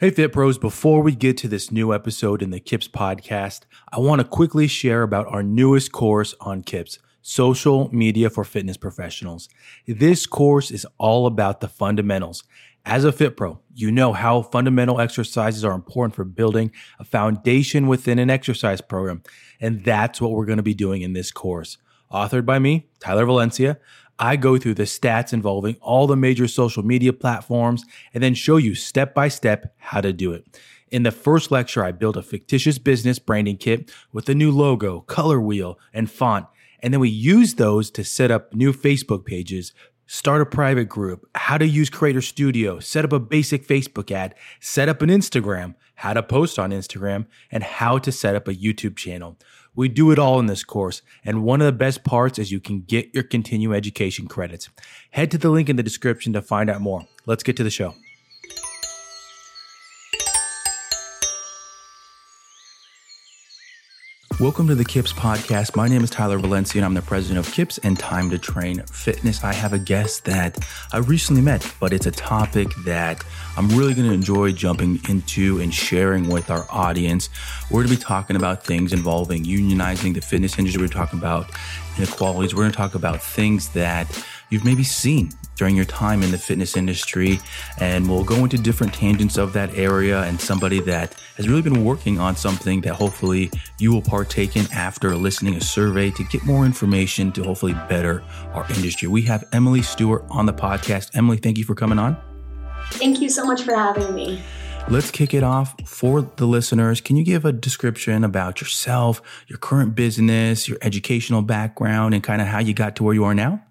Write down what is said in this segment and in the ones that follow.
Hey, Fit Pros, before we get to this new episode in the KIPS podcast, I want to quickly share about our newest course on KIPS Social Media for Fitness Professionals. This course is all about the fundamentals. As a Fit Pro, you know how fundamental exercises are important for building a foundation within an exercise program. And that's what we're going to be doing in this course. Authored by me, Tyler Valencia. I go through the stats involving all the major social media platforms and then show you step by step how to do it. In the first lecture, I built a fictitious business branding kit with a new logo, color wheel, and font. And then we use those to set up new Facebook pages, start a private group, how to use Creator Studio, set up a basic Facebook ad, set up an Instagram, how to post on Instagram, and how to set up a YouTube channel. We do it all in this course, and one of the best parts is you can get your continuing education credits. Head to the link in the description to find out more. Let's get to the show. Welcome to the KIPS podcast. My name is Tyler Valencia, and I'm the president of KIPS and Time to Train Fitness. I have a guest that I recently met, but it's a topic that I'm really going to enjoy jumping into and sharing with our audience. We're going to be talking about things involving unionizing the fitness industry. We're talking about inequalities. We're going to talk about things that you've maybe seen during your time in the fitness industry. And we'll go into different tangents of that area and somebody that has really been working on something that hopefully you will partake in after listening a survey to get more information to hopefully better our industry. We have Emily Stewart on the podcast. Emily, thank you for coming on. Thank you so much for having me. Let's kick it off for the listeners. Can you give a description about yourself, your current business, your educational background, and kind of how you got to where you are now?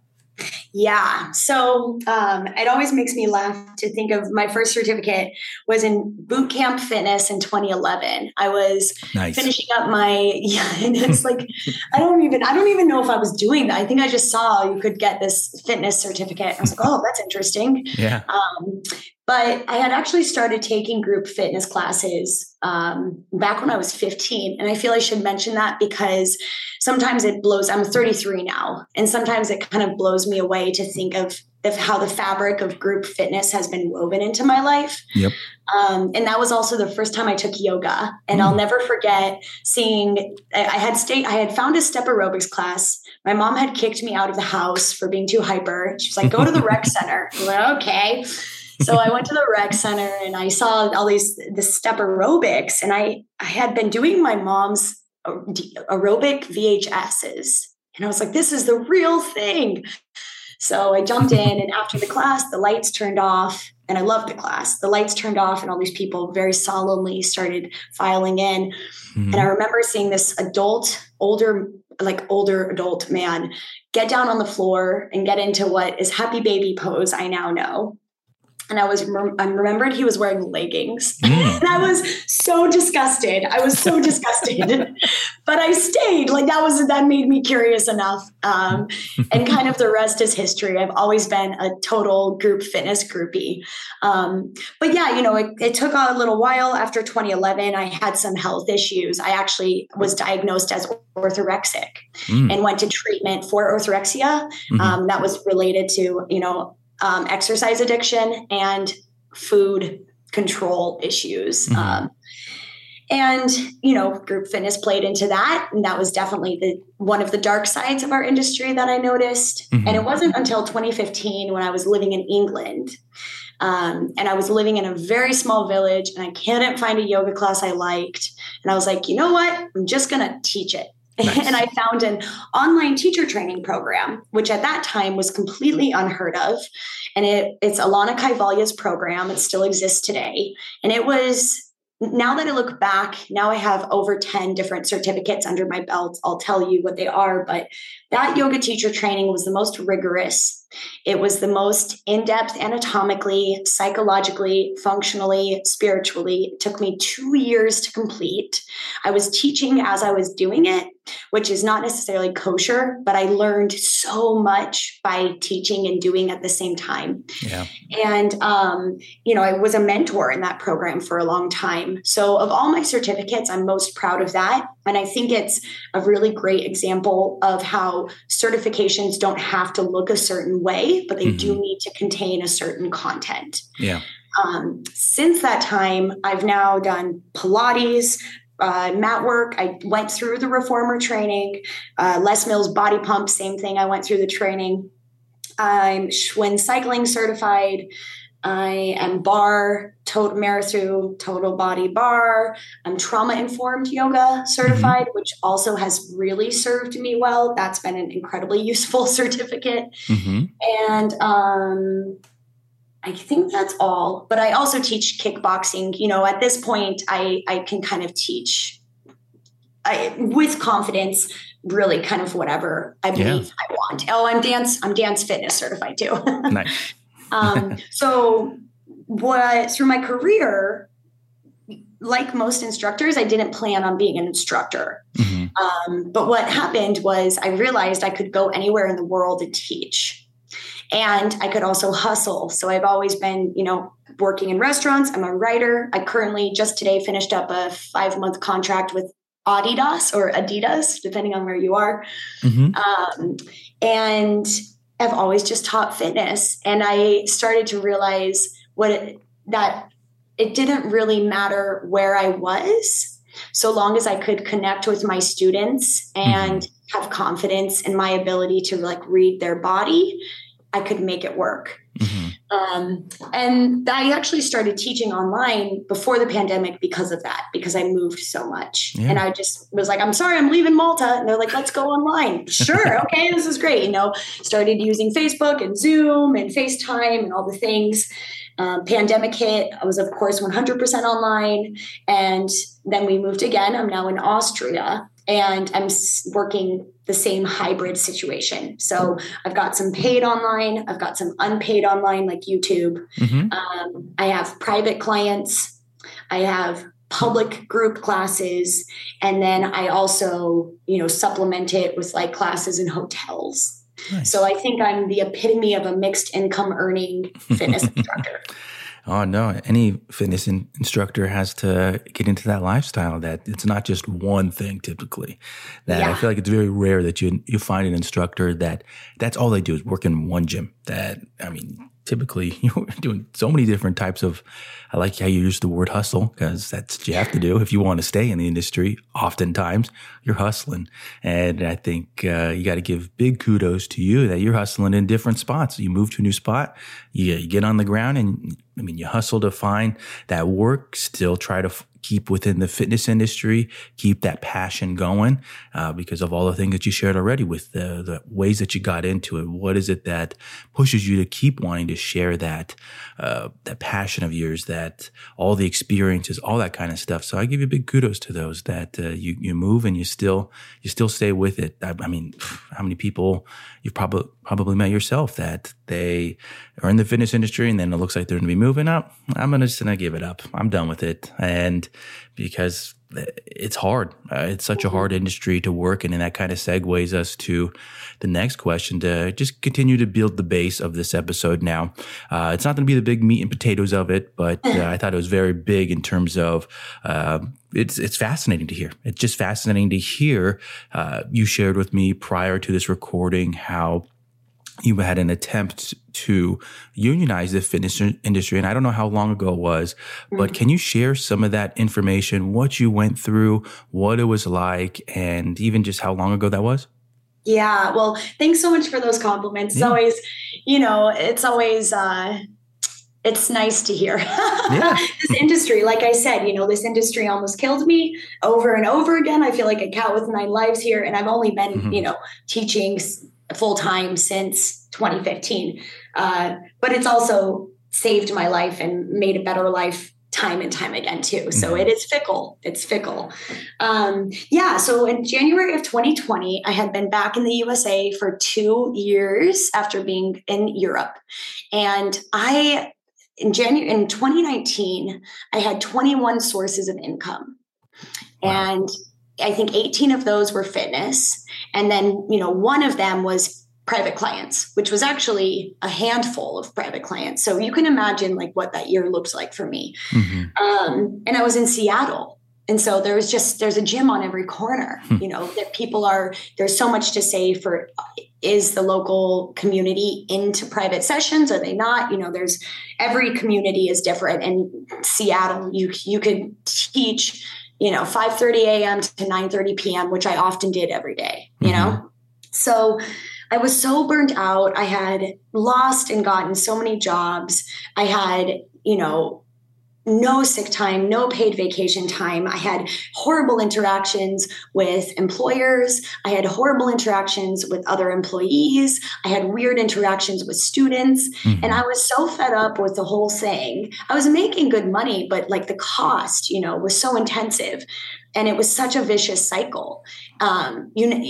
Yeah. So um, it always makes me laugh to think of my first certificate was in boot camp fitness in 2011. I was nice. finishing up my yeah, and it's like I don't even I don't even know if I was doing that. I think I just saw you could get this fitness certificate. I was like, oh, that's interesting. Yeah. Um, but I had actually started taking group fitness classes um, back when I was 15. And I feel I should mention that because sometimes it blows, I'm 33 now, and sometimes it kind of blows me away to think of, of how the fabric of group fitness has been woven into my life. Yep. Um, and that was also the first time I took yoga. And mm. I'll never forget seeing, I had state, I had found a step aerobics class. My mom had kicked me out of the house for being too hyper. She was like, go to the rec center. Like, okay so I went to the rec center and I saw all these the step aerobics, and I I had been doing my mom's aerobic VHSs, and I was like, this is the real thing. So I jumped in, and after the class, the lights turned off, and I loved the class. The lights turned off, and all these people very solemnly started filing in. Mm-hmm. And I remember seeing this adult, older, like older adult man get down on the floor and get into what is happy baby pose I now know and I was I remembered he was wearing leggings, mm. and I was so disgusted. I was so disgusted, but I stayed. Like that was that made me curious enough. Um, and kind of the rest is history. I've always been a total group fitness groupie. Um, but yeah, you know, it, it took a little while. After 2011, I had some health issues. I actually was diagnosed as orthorexic mm. and went to treatment for orthorexia. Mm-hmm. Um, that was related to you know um, exercise addiction and food control issues. Mm-hmm. Um, and you know, group fitness played into that, and that was definitely the one of the dark sides of our industry that I noticed. Mm-hmm. And it wasn't until 2015 when I was living in England. Um, and I was living in a very small village, and I couldn't find a yoga class I liked. And I was like, you know what? I'm just going to teach it. Nice. and I found an online teacher training program, which at that time was completely unheard of. And it, it's Alanna Kaivalya's program. It still exists today. And it was now that I look back, now I have over 10 different certificates under my belt. I'll tell you what they are, but that yoga teacher training was the most rigorous it was the most in depth anatomically, psychologically, functionally, spiritually. It took me two years to complete. I was teaching as I was doing it, which is not necessarily kosher, but I learned so much by teaching and doing at the same time. Yeah. And, um, you know, I was a mentor in that program for a long time. So, of all my certificates, I'm most proud of that. And I think it's a really great example of how certifications don't have to look a certain way, but they mm-hmm. do need to contain a certain content. Yeah. Um, since that time, I've now done Pilates, uh, mat work. I went through the reformer training, uh, Les Mills body pump, same thing. I went through the training. I'm Schwinn cycling certified. I am bar, total Maruthru, total body bar. I'm trauma informed yoga certified, mm-hmm. which also has really served me well. That's been an incredibly useful certificate. Mm-hmm. And um, I think that's all. But I also teach kickboxing. You know, at this point, I I can kind of teach I, with confidence, really kind of whatever I believe yeah. I want. Oh, I'm dance. I'm dance fitness certified too. nice. Um, so what through my career, like most instructors, I didn't plan on being an instructor. Mm-hmm. Um, but what happened was I realized I could go anywhere in the world and teach and I could also hustle. So I've always been, you know, working in restaurants. I'm a writer. I currently just today finished up a five month contract with Adidas or Adidas, depending on where you are. Mm-hmm. Um, and I've always just taught fitness. And I started to realize what it, that it didn't really matter where I was, so long as I could connect with my students and mm-hmm. have confidence in my ability to like read their body I could make it work. Mm-hmm. Um, and I actually started teaching online before the pandemic because of that, because I moved so much. Yeah. And I just was like, I'm sorry, I'm leaving Malta. And they're like, let's go online. sure. Okay. This is great. You know, started using Facebook and Zoom and FaceTime and all the things. Um, pandemic hit. I was, of course, 100% online. And then we moved again. I'm now in Austria and I'm working the same hybrid situation. So I've got some paid online, I've got some unpaid online like YouTube. Mm-hmm. Um, I have private clients, I have public group classes, and then I also, you know, supplement it with like classes in hotels. Nice. So I think I'm the epitome of a mixed income earning fitness instructor. Oh no! Any fitness in- instructor has to get into that lifestyle. That it's not just one thing. Typically, that yeah. I feel like it's very rare that you you find an instructor that that's all they do is work in one gym. That I mean, typically you're doing so many different types of i like how you use the word hustle because that's what you have to do if you want to stay in the industry oftentimes you're hustling and i think uh, you got to give big kudos to you that you're hustling in different spots you move to a new spot you, you get on the ground and i mean you hustle to find that work still try to f- keep within the fitness industry, keep that passion going uh, because of all the things that you shared already with the, the, ways that you got into it. What is it that pushes you to keep wanting to share that uh, that passion of yours, that all the experiences, all that kind of stuff? So I give you big kudos to those that uh, you you move and you still you still stay with it. I, I mean, how many people you've probably probably met yourself that they are in the fitness industry and then it looks like they're going to be moving up. I'm gonna just gonna give it up. I'm done with it, and because it's hard. Uh, it's such a hard industry to work in, and that kind of segues us to the next question to just continue to build the base of this episode. Now, uh, it's not going to be the big meat and potatoes of it, but uh, I thought it was very big in terms of uh, it's it's fascinating to hear. It's just fascinating to hear. Uh, you shared with me prior to this recording how you had an attempt to unionize the fitness industry. And I don't know how long ago it was, but mm-hmm. can you share some of that information, what you went through, what it was like, and even just how long ago that was? Yeah. Well, thanks so much for those compliments. Yeah. It's always, you know, it's always, uh, it's nice to hear yeah. this industry like i said you know this industry almost killed me over and over again i feel like a cat with nine lives here and i've only been mm-hmm. you know teaching full time since 2015. Uh, but it's also saved my life and made a better life time and time again too. So mm-hmm. it is fickle. It's fickle. Um, yeah. So in January of 2020, I had been back in the USA for two years after being in Europe, and I in January in 2019 I had 21 sources of income, wow. and I think 18 of those were fitness. And then, you know, one of them was private clients, which was actually a handful of private clients. So you can imagine like what that year looked like for me. Mm-hmm. Um, and I was in Seattle. and so there's just there's a gym on every corner hmm. you know that people are there's so much to say for is the local community into private sessions are they not you know there's every community is different in seattle you you could teach you know 5:30 a.m. to 9:30 p.m. which I often did every day you mm-hmm. know so I was so burnt out I had lost and gotten so many jobs I had you know no sick time, no paid vacation time. I had horrible interactions with employers. I had horrible interactions with other employees. I had weird interactions with students. Mm-hmm. And I was so fed up with the whole thing. I was making good money, but like the cost, you know, was so intensive. And it was such a vicious cycle. Um, you know,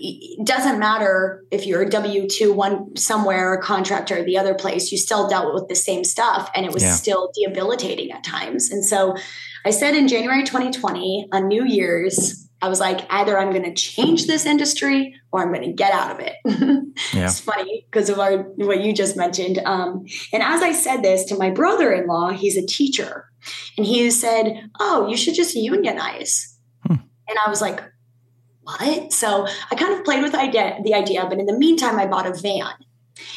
it doesn't matter if you're a W two one somewhere, a contractor, the other place, you still dealt with the same stuff, and it was yeah. still debilitating at times. And so, I said in January 2020 on New Year's, I was like, either I'm going to change this industry or I'm going to get out of it. yeah. It's funny because of our what you just mentioned. Um, and as I said this to my brother-in-law, he's a teacher, and he said, "Oh, you should just unionize." Hmm. And I was like, what? So I kind of played with the idea, the idea, but in the meantime, I bought a van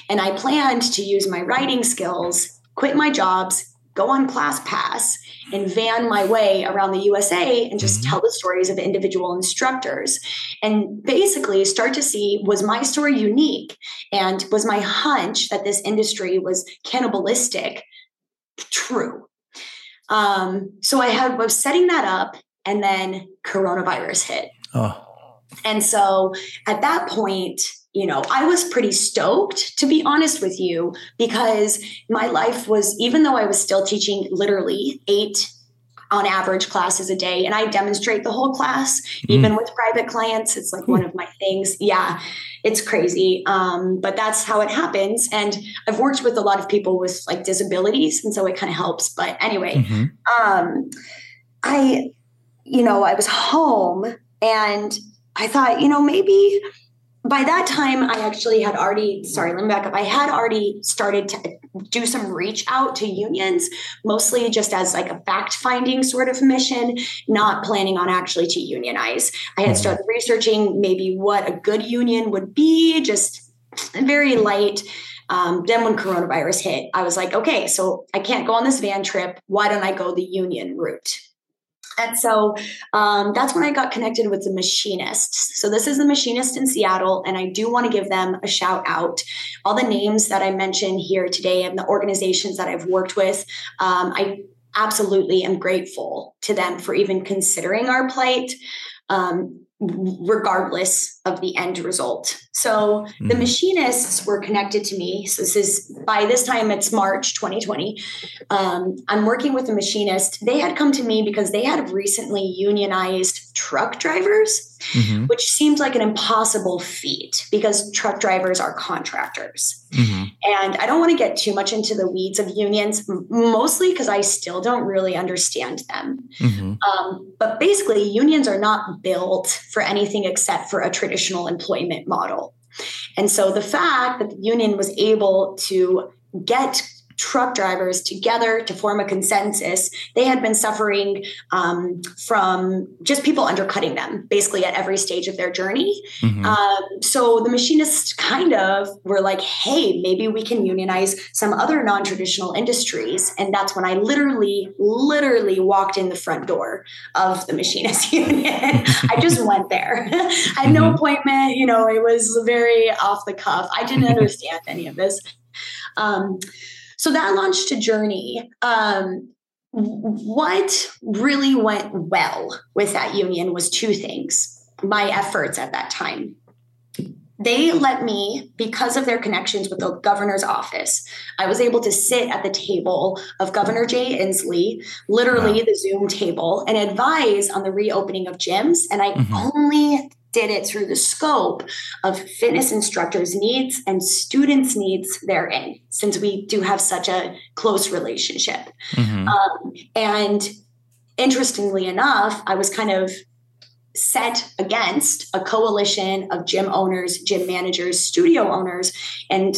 and I planned to use my writing skills, quit my jobs, go on ClassPass, and van my way around the USA and just mm-hmm. tell the stories of individual instructors and basically start to see was my story unique and was my hunch that this industry was cannibalistic true. Um, so I had was setting that up and then coronavirus hit. Oh. And so at that point, you know, I was pretty stoked, to be honest with you, because my life was, even though I was still teaching literally eight on average classes a day, and I demonstrate the whole class, mm. even with private clients. It's like mm. one of my things. Yeah, it's crazy. Um, but that's how it happens. And I've worked with a lot of people with like disabilities, and so it kind of helps. But anyway, mm-hmm. um, I, you know, I was home and I thought, you know, maybe by that time I actually had already, sorry, let me back up. I had already started to do some reach out to unions, mostly just as like a fact finding sort of mission, not planning on actually to unionize. I had mm-hmm. started researching maybe what a good union would be, just very light. Um, then when coronavirus hit, I was like, okay, so I can't go on this van trip. Why don't I go the union route? And so um, that's when I got connected with the machinist. So this is the machinist in Seattle, and I do want to give them a shout out. All the names that I mentioned here today and the organizations that I've worked with, um, I absolutely am grateful to them for even considering our plight. Um, regardless of the end result. So mm. the machinists were connected to me. So this is by this time it's March 2020. Um, I'm working with a machinist. They had come to me because they had recently unionized truck drivers, mm-hmm. which seemed like an impossible feat because truck drivers are contractors. Mm-hmm. And I don't want to get too much into the weeds of unions, mostly because I still don't really understand them. Mm-hmm. Um, but basically, unions are not built for anything except for a traditional employment model. And so the fact that the union was able to get truck drivers together to form a consensus. They had been suffering um, from just people undercutting them basically at every stage of their journey. Mm-hmm. Um, so the machinists kind of were like, hey, maybe we can unionize some other non traditional industries. And that's when I literally, literally walked in the front door of the machinist union. I just went there. I had no mm-hmm. appointment. You know, it was very off the cuff. I didn't understand any of this. Um, so that launched a journey. Um, what really went well with that union was two things my efforts at that time. They let me, because of their connections with the governor's office, I was able to sit at the table of Governor Jay Inslee, literally wow. the Zoom table, and advise on the reopening of gyms. And I mm-hmm. only did it through the scope of fitness instructors' needs and students' needs therein, since we do have such a close relationship. Mm-hmm. Um, and interestingly enough, I was kind of set against a coalition of gym owners, gym managers, studio owners, and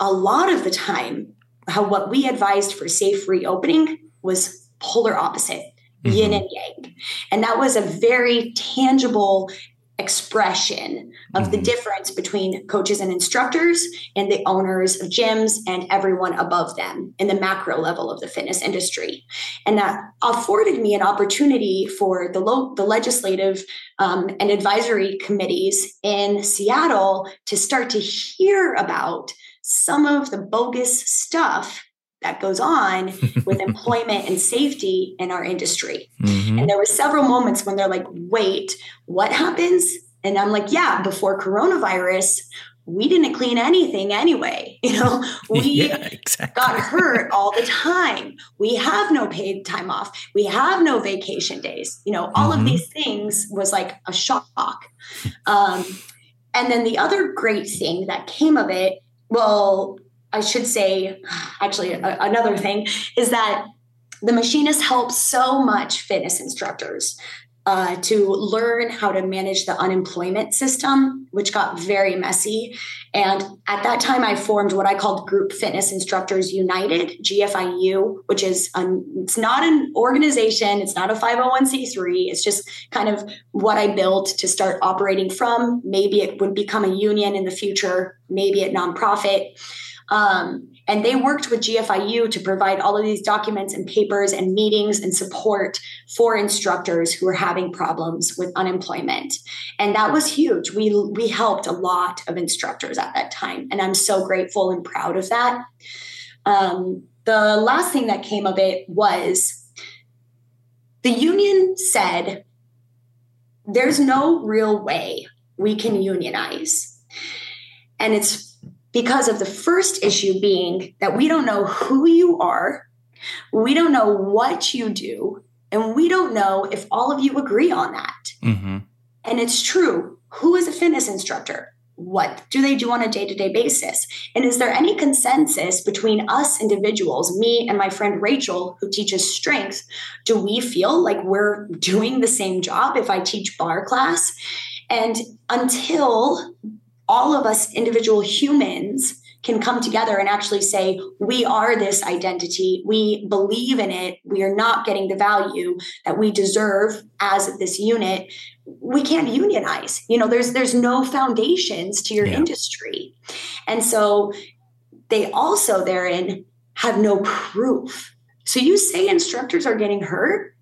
a lot of the time, how what we advised for safe reopening was polar opposite mm-hmm. yin and yang. And that was a very tangible expression of mm-hmm. the difference between coaches and instructors and the owners of gyms and everyone above them in the macro level of the fitness industry and that afforded me an opportunity for the lo- the legislative um, and advisory committees in Seattle to start to hear about some of the bogus stuff that goes on with employment and safety in our industry. Mm-hmm. And there were several moments when they're like, wait, what happens? And I'm like, yeah, before coronavirus, we didn't clean anything anyway. You know, we yeah, exactly. got hurt all the time. We have no paid time off. We have no vacation days. You know, all mm-hmm. of these things was like a shock. Um, and then the other great thing that came of it, well, I should say, actually, a, another thing is that the machinist helps so much fitness instructors uh, to learn how to manage the unemployment system, which got very messy. And at that time, I formed what I called Group Fitness Instructors United, GFIU, which is um, it's not an organization, it's not a 501c3. It's just kind of what I built to start operating from. Maybe it would become a union in the future, maybe a nonprofit. Um, and they worked with GFIU to provide all of these documents and papers and meetings and support for instructors who were having problems with unemployment. And that was huge. We, we helped a lot of instructors at that time. And I'm so grateful and proud of that. Um, the last thing that came of it was the union said, there's no real way we can unionize. And it's because of the first issue being that we don't know who you are, we don't know what you do, and we don't know if all of you agree on that. Mm-hmm. And it's true. Who is a fitness instructor? What do they do on a day to day basis? And is there any consensus between us individuals, me and my friend Rachel, who teaches strength? Do we feel like we're doing the same job if I teach bar class? And until all of us individual humans can come together and actually say, we are this identity. We believe in it. We are not getting the value that we deserve as this unit. We can't unionize. You know, there's there's no foundations to your yeah. industry. And so they also therein have no proof. So you say instructors are getting hurt,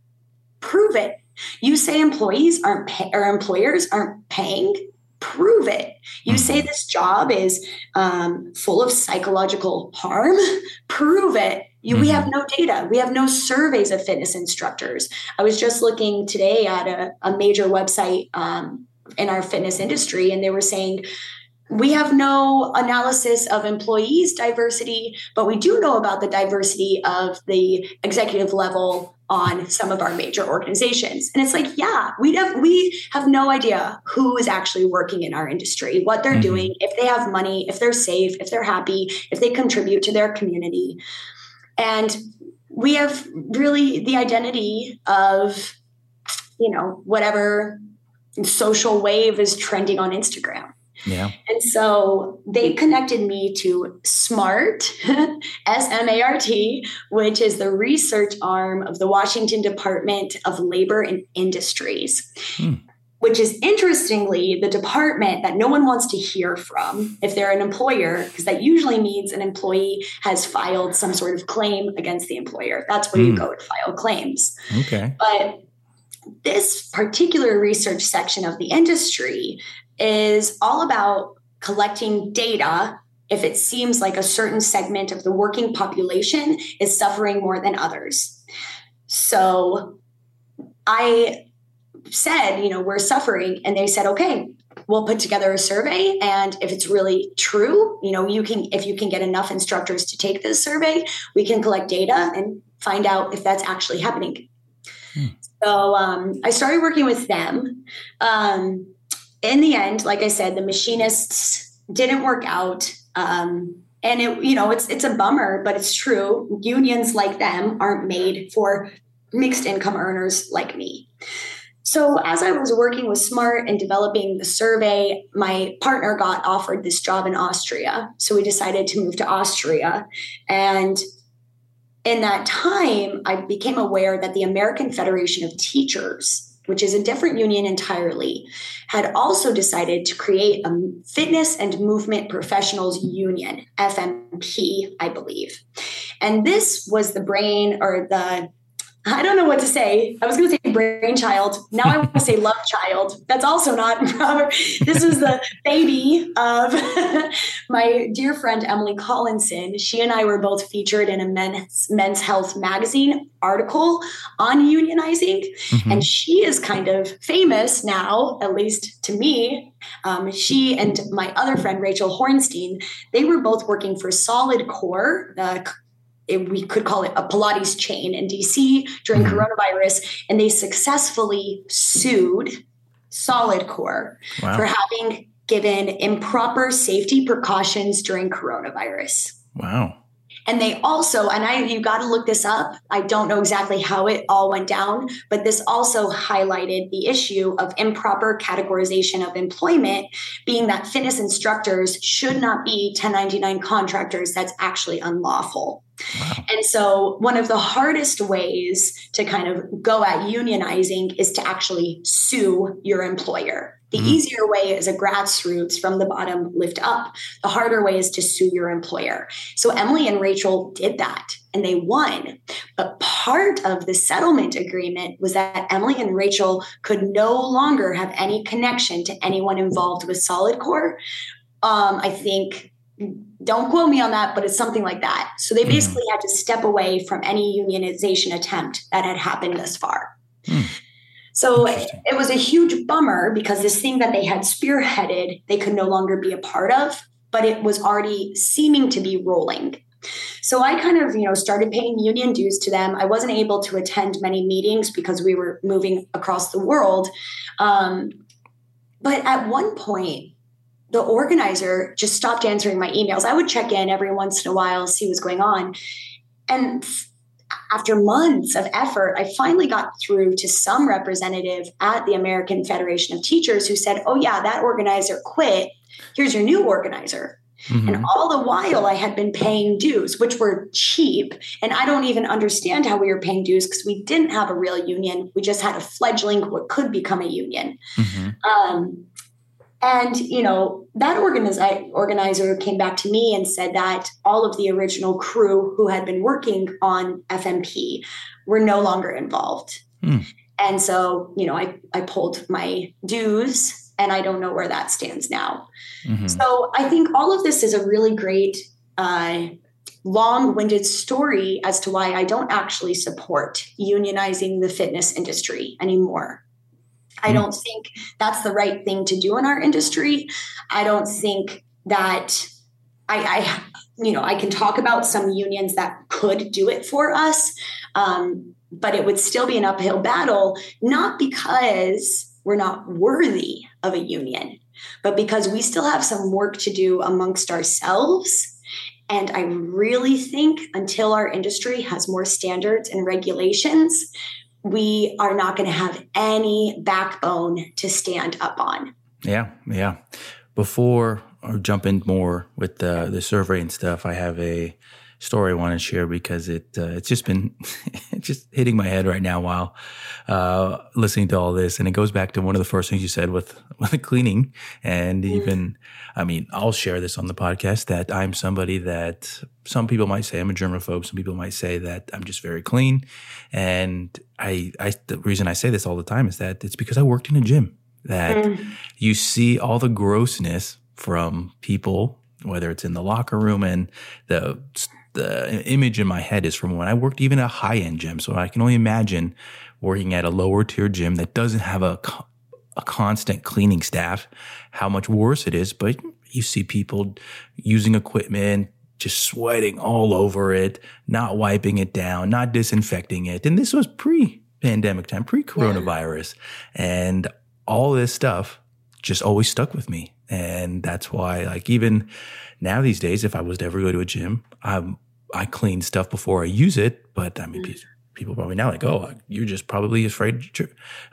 prove it. You say employees aren't pay, or employers aren't paying, prove it. You say mm-hmm. this job is um, full of psychological harm, prove it. You, mm-hmm. We have mm-hmm. no data. We have no surveys of fitness instructors. I was just looking today at a, a major website um, in our fitness industry, and they were saying we have no analysis of employees diversity but we do know about the diversity of the executive level on some of our major organizations. And it's like yeah we have we have no idea who is actually working in our industry what they're mm-hmm. doing if they have money if they're safe if they're happy if they contribute to their community. And we have really the identity of you know whatever social wave is trending on instagram yeah. And so they connected me to SMART, S M A R T, which is the research arm of the Washington Department of Labor and Industries. Hmm. Which is interestingly the department that no one wants to hear from if they're an employer, because that usually means an employee has filed some sort of claim against the employer. That's where you hmm. go to file claims. Okay. But this particular research section of the industry is all about collecting data if it seems like a certain segment of the working population is suffering more than others. So I said, you know, we're suffering. And they said, okay, we'll put together a survey. And if it's really true, you know, you can, if you can get enough instructors to take this survey, we can collect data and find out if that's actually happening. Hmm. So um, I started working with them. Um, in the end, like I said, the machinists didn't work out. Um, and it, you know, it's it's a bummer, but it's true. Unions like them aren't made for mixed income earners like me. So as I was working with Smart and developing the survey, my partner got offered this job in Austria. So we decided to move to Austria. And in that time, I became aware that the American Federation of Teachers which is a different union entirely, had also decided to create a fitness and movement professionals union, FMP, I believe. And this was the brain or the I don't know what to say. I was going to say brainchild. Now I want to say love child. That's also not proper. This is the baby of my dear friend Emily Collinson. She and I were both featured in a men's, men's health magazine article on unionizing. Mm-hmm. And she is kind of famous now, at least to me. Um, she and my other friend, Rachel Hornstein, they were both working for Solid Core, the it, we could call it a Pilates chain in DC during mm-hmm. coronavirus, and they successfully sued Solid Core wow. for having given improper safety precautions during coronavirus. Wow. And they also, and I you got to look this up. I don't know exactly how it all went down, but this also highlighted the issue of improper categorization of employment, being that fitness instructors should not be 1099 contractors. That's actually unlawful. Wow. And so, one of the hardest ways to kind of go at unionizing is to actually sue your employer. The mm easier way is a grassroots from the bottom lift up. The harder way is to sue your employer. So, Emily and Rachel did that and they won. But part of the settlement agreement was that Emily and Rachel could no longer have any connection to anyone involved with Solid Core. Um, I think don't quote me on that, but it's something like that. So they hmm. basically mm. had to step away from any unionization attempt that had happened thus far. Mm. So it was a huge bummer because this thing that they had spearheaded, they could no longer be a part of, but it was already seeming to be rolling. So I kind of, you know, started paying union dues to them. I wasn't able to attend many meetings because we were moving across the world. Um, but at one point, the organizer just stopped answering my emails. I would check in every once in a while, see what's going on. And after months of effort, I finally got through to some representative at the American Federation of Teachers who said, Oh, yeah, that organizer quit. Here's your new organizer. Mm-hmm. And all the while, I had been paying dues, which were cheap. And I don't even understand how we were paying dues because we didn't have a real union. We just had a fledgling, what could become a union. Mm-hmm. Um, and, you know, that organizer, organizer came back to me and said that all of the original crew who had been working on FMP were no longer involved. Mm. And so, you know, I, I pulled my dues and I don't know where that stands now. Mm-hmm. So I think all of this is a really great, uh, long winded story as to why I don't actually support unionizing the fitness industry anymore. I mm-hmm. don't think that's the right thing to do in our industry. I don't think that I, I you know, I can talk about some unions that could do it for us, um, but it would still be an uphill battle, not because we're not worthy of a union, but because we still have some work to do amongst ourselves. And I really think until our industry has more standards and regulations, we are not going to have any backbone to stand up on. Yeah, yeah. Before I jump in more with the the survey and stuff, I have a story I want to share because it uh, it's just been just hitting my head right now while uh, listening to all this, and it goes back to one of the first things you said with with the cleaning, and mm. even I mean I'll share this on the podcast that I'm somebody that some people might say I'm a germaphobe, some people might say that I'm just very clean, and I I the reason I say this all the time is that it's because I worked in a gym that mm. you see all the grossness from people whether it's in the locker room and the the image in my head is from when I worked even at a high end gym. So I can only imagine working at a lower tier gym that doesn't have a, a constant cleaning staff, how much worse it is. But you see people using equipment, just sweating all over it, not wiping it down, not disinfecting it. And this was pre pandemic time, pre coronavirus. Yeah. And all this stuff just always stuck with me. And that's why, like, even now these days, if I was to ever go to a gym, I'm, I clean stuff before I use it. But I mean, mm. people probably now like, oh, you're just probably afraid,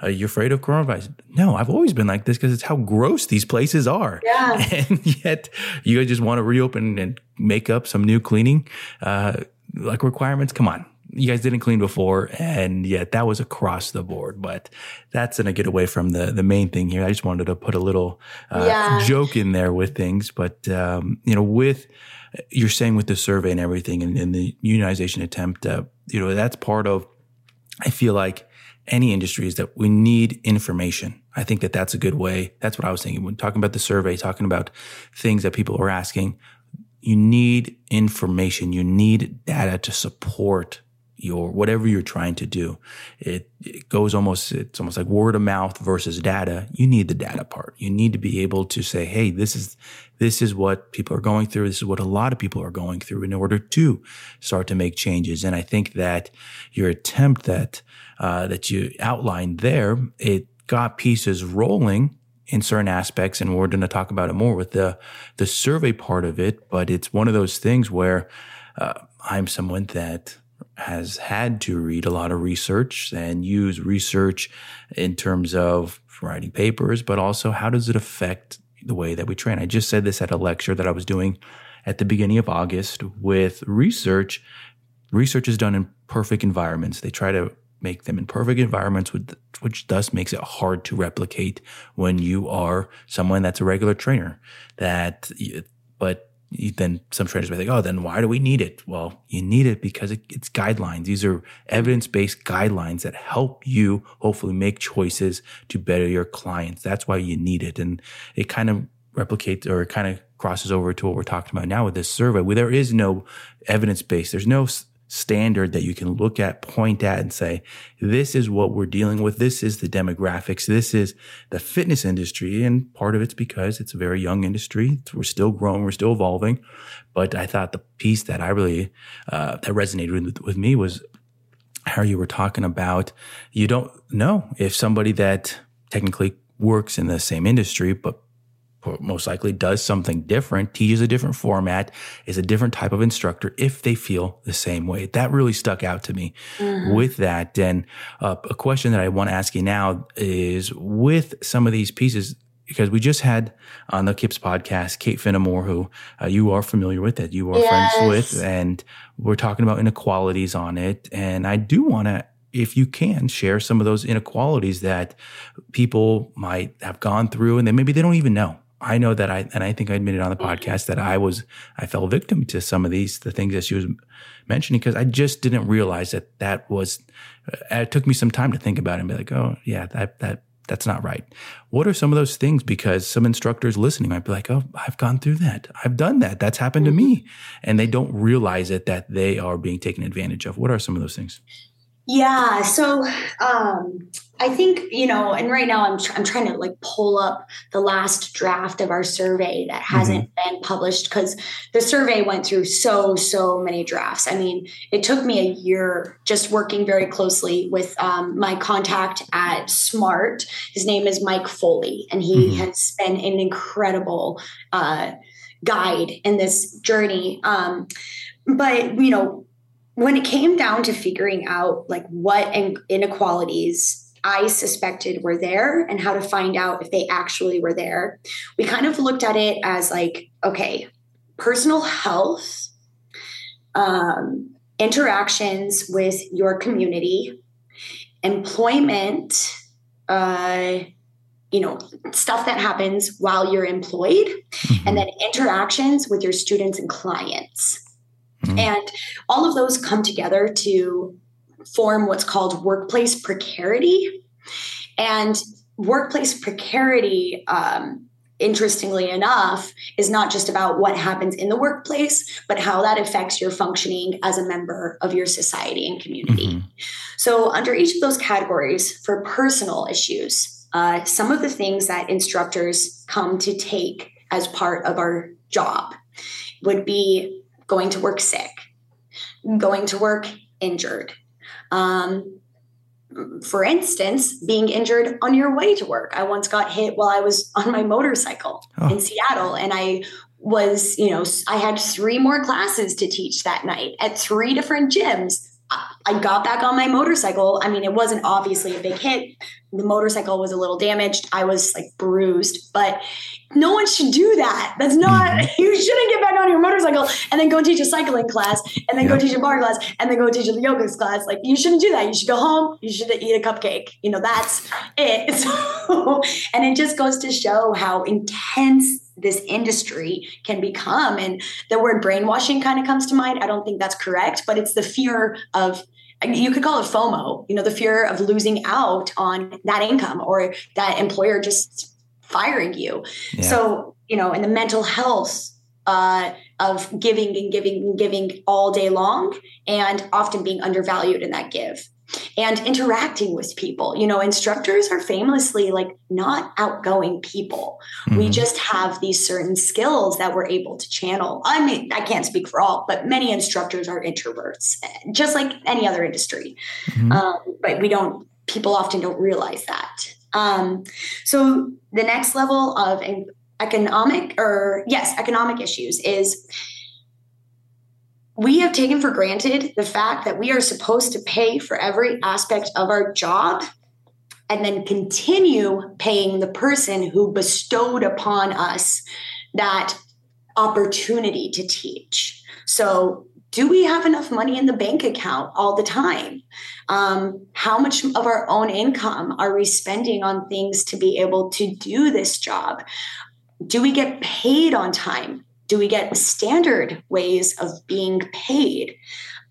uh, you're afraid of coronavirus. No, I've always been like this because it's how gross these places are. Yeah. And yet you guys just want to reopen and make up some new cleaning. Uh, like requirements. Come on, you guys didn't clean before, and yet that was across the board. But that's gonna get away from the the main thing here. I just wanted to put a little uh, yeah. joke in there with things, but um, you know, with you're saying with the survey and everything, and, and the unionization attempt, uh, you know, that's part of. I feel like any industry is that we need information. I think that that's a good way. That's what I was thinking when talking about the survey, talking about things that people are asking. You need information. You need data to support your whatever you're trying to do. It, it, goes almost it's almost like word of mouth versus data. You need the data part. You need to be able to say, "Hey, this is this is what people are going through. This is what a lot of people are going through in order to start to make changes." And I think that your attempt that uh, that you outlined there, it got pieces rolling in certain aspects, and we're going to talk about it more with the the survey part of it. But it's one of those things where uh, I'm someone that has had to read a lot of research and use research in terms of writing papers, but also how does it affect the way that we train? I just said this at a lecture that I was doing at the beginning of August with research. Research is done in perfect environments. They try to make them in perfect environments, which thus makes it hard to replicate when you are someone that's a regular trainer. That, but then some trainers may think, oh, then why do we need it? Well, you need it because it, it's guidelines. These are evidence based guidelines that help you hopefully make choices to better your clients. That's why you need it. And it kind of replicates or it kind of crosses over to what we're talking about now with this survey where there is no evidence based. There's no standard that you can look at, point at, and say, this is what we're dealing with. This is the demographics. This is the fitness industry. And part of it's because it's a very young industry. We're still growing. We're still evolving. But I thought the piece that I really, uh, that resonated with, with me was how you were talking about you don't know if somebody that technically works in the same industry, but most likely does something different, teaches a different format, is a different type of instructor if they feel the same way. That really stuck out to me mm-hmm. with that. And uh, a question that I want to ask you now is with some of these pieces, because we just had on the Kips podcast, Kate Finnemore, who uh, you are familiar with, that you are yes. friends with, and we're talking about inequalities on it. And I do want to if you can share some of those inequalities that people might have gone through and then maybe they don't even know I know that I, and I think I admitted on the podcast that I was, I fell victim to some of these, the things that she was mentioning, because I just didn't realize that that was, uh, it took me some time to think about it and be like, oh, yeah, that, that, that's not right. What are some of those things? Because some instructors listening might be like, oh, I've gone through that. I've done that. That's happened to me. And they don't realize it that they are being taken advantage of. What are some of those things? Yeah. So um, I think, you know, and right now I'm, tr- I'm trying to like pull up the last draft of our survey that hasn't mm-hmm. been published because the survey went through so, so many drafts. I mean, it took me a year just working very closely with um, my contact at Smart. His name is Mike Foley, and he mm-hmm. has been an incredible uh, guide in this journey. Um, but, you know, when it came down to figuring out like what inequalities I suspected were there and how to find out if they actually were there, we kind of looked at it as like, okay, personal health, um, interactions with your community, employment, uh, you know, stuff that happens while you're employed, mm-hmm. and then interactions with your students and clients. Mm-hmm. And all of those come together to form what's called workplace precarity. And workplace precarity, um, interestingly enough, is not just about what happens in the workplace, but how that affects your functioning as a member of your society and community. Mm-hmm. So, under each of those categories, for personal issues, uh, some of the things that instructors come to take as part of our job would be going to work sick, going to work injured. Um, for instance, being injured on your way to work. I once got hit while I was on my motorcycle oh. in Seattle, and I was, you know, I had three more classes to teach that night at three different gyms. I got back on my motorcycle. I mean, it wasn't obviously a big hit. The motorcycle was a little damaged. I was like bruised, but no one should do that. That's not, mm-hmm. you shouldn't get back on your motorcycle and then go teach a cycling class and then go teach a bar class and then go teach a yoga class. Like, you shouldn't do that. You should go home. You should eat a cupcake. You know, that's it. So, and it just goes to show how intense this industry can become. And the word brainwashing kind of comes to mind. I don't think that's correct, but it's the fear of, you could call it FOMO, you know, the fear of losing out on that income or that employer just firing you. Yeah. So, you know, in the mental health uh, of giving and giving and giving all day long and often being undervalued in that give and interacting with people. You know, instructors are famously like not outgoing people. Mm-hmm. We just have these certain skills that we're able to channel. I mean, I can't speak for all, but many instructors are introverts, just like any other industry. Mm-hmm. Um, but we don't, people often don't realize that. Um, so the next level of economic or yes, economic issues is we have taken for granted the fact that we are supposed to pay for every aspect of our job and then continue paying the person who bestowed upon us that opportunity to teach. So do we have enough money in the bank account all the time? Um, how much of our own income are we spending on things to be able to do this job? Do we get paid on time? Do we get standard ways of being paid?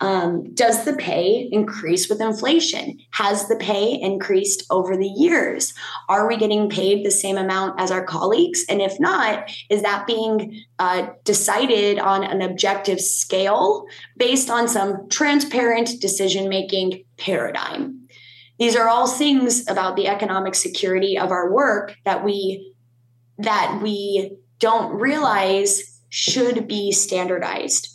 Um, does the pay increase with inflation? Has the pay increased over the years? Are we getting paid the same amount as our colleagues? And if not, is that being uh, decided on an objective scale based on some transparent decision making paradigm? These are all things about the economic security of our work that we that we don't realize should be standardized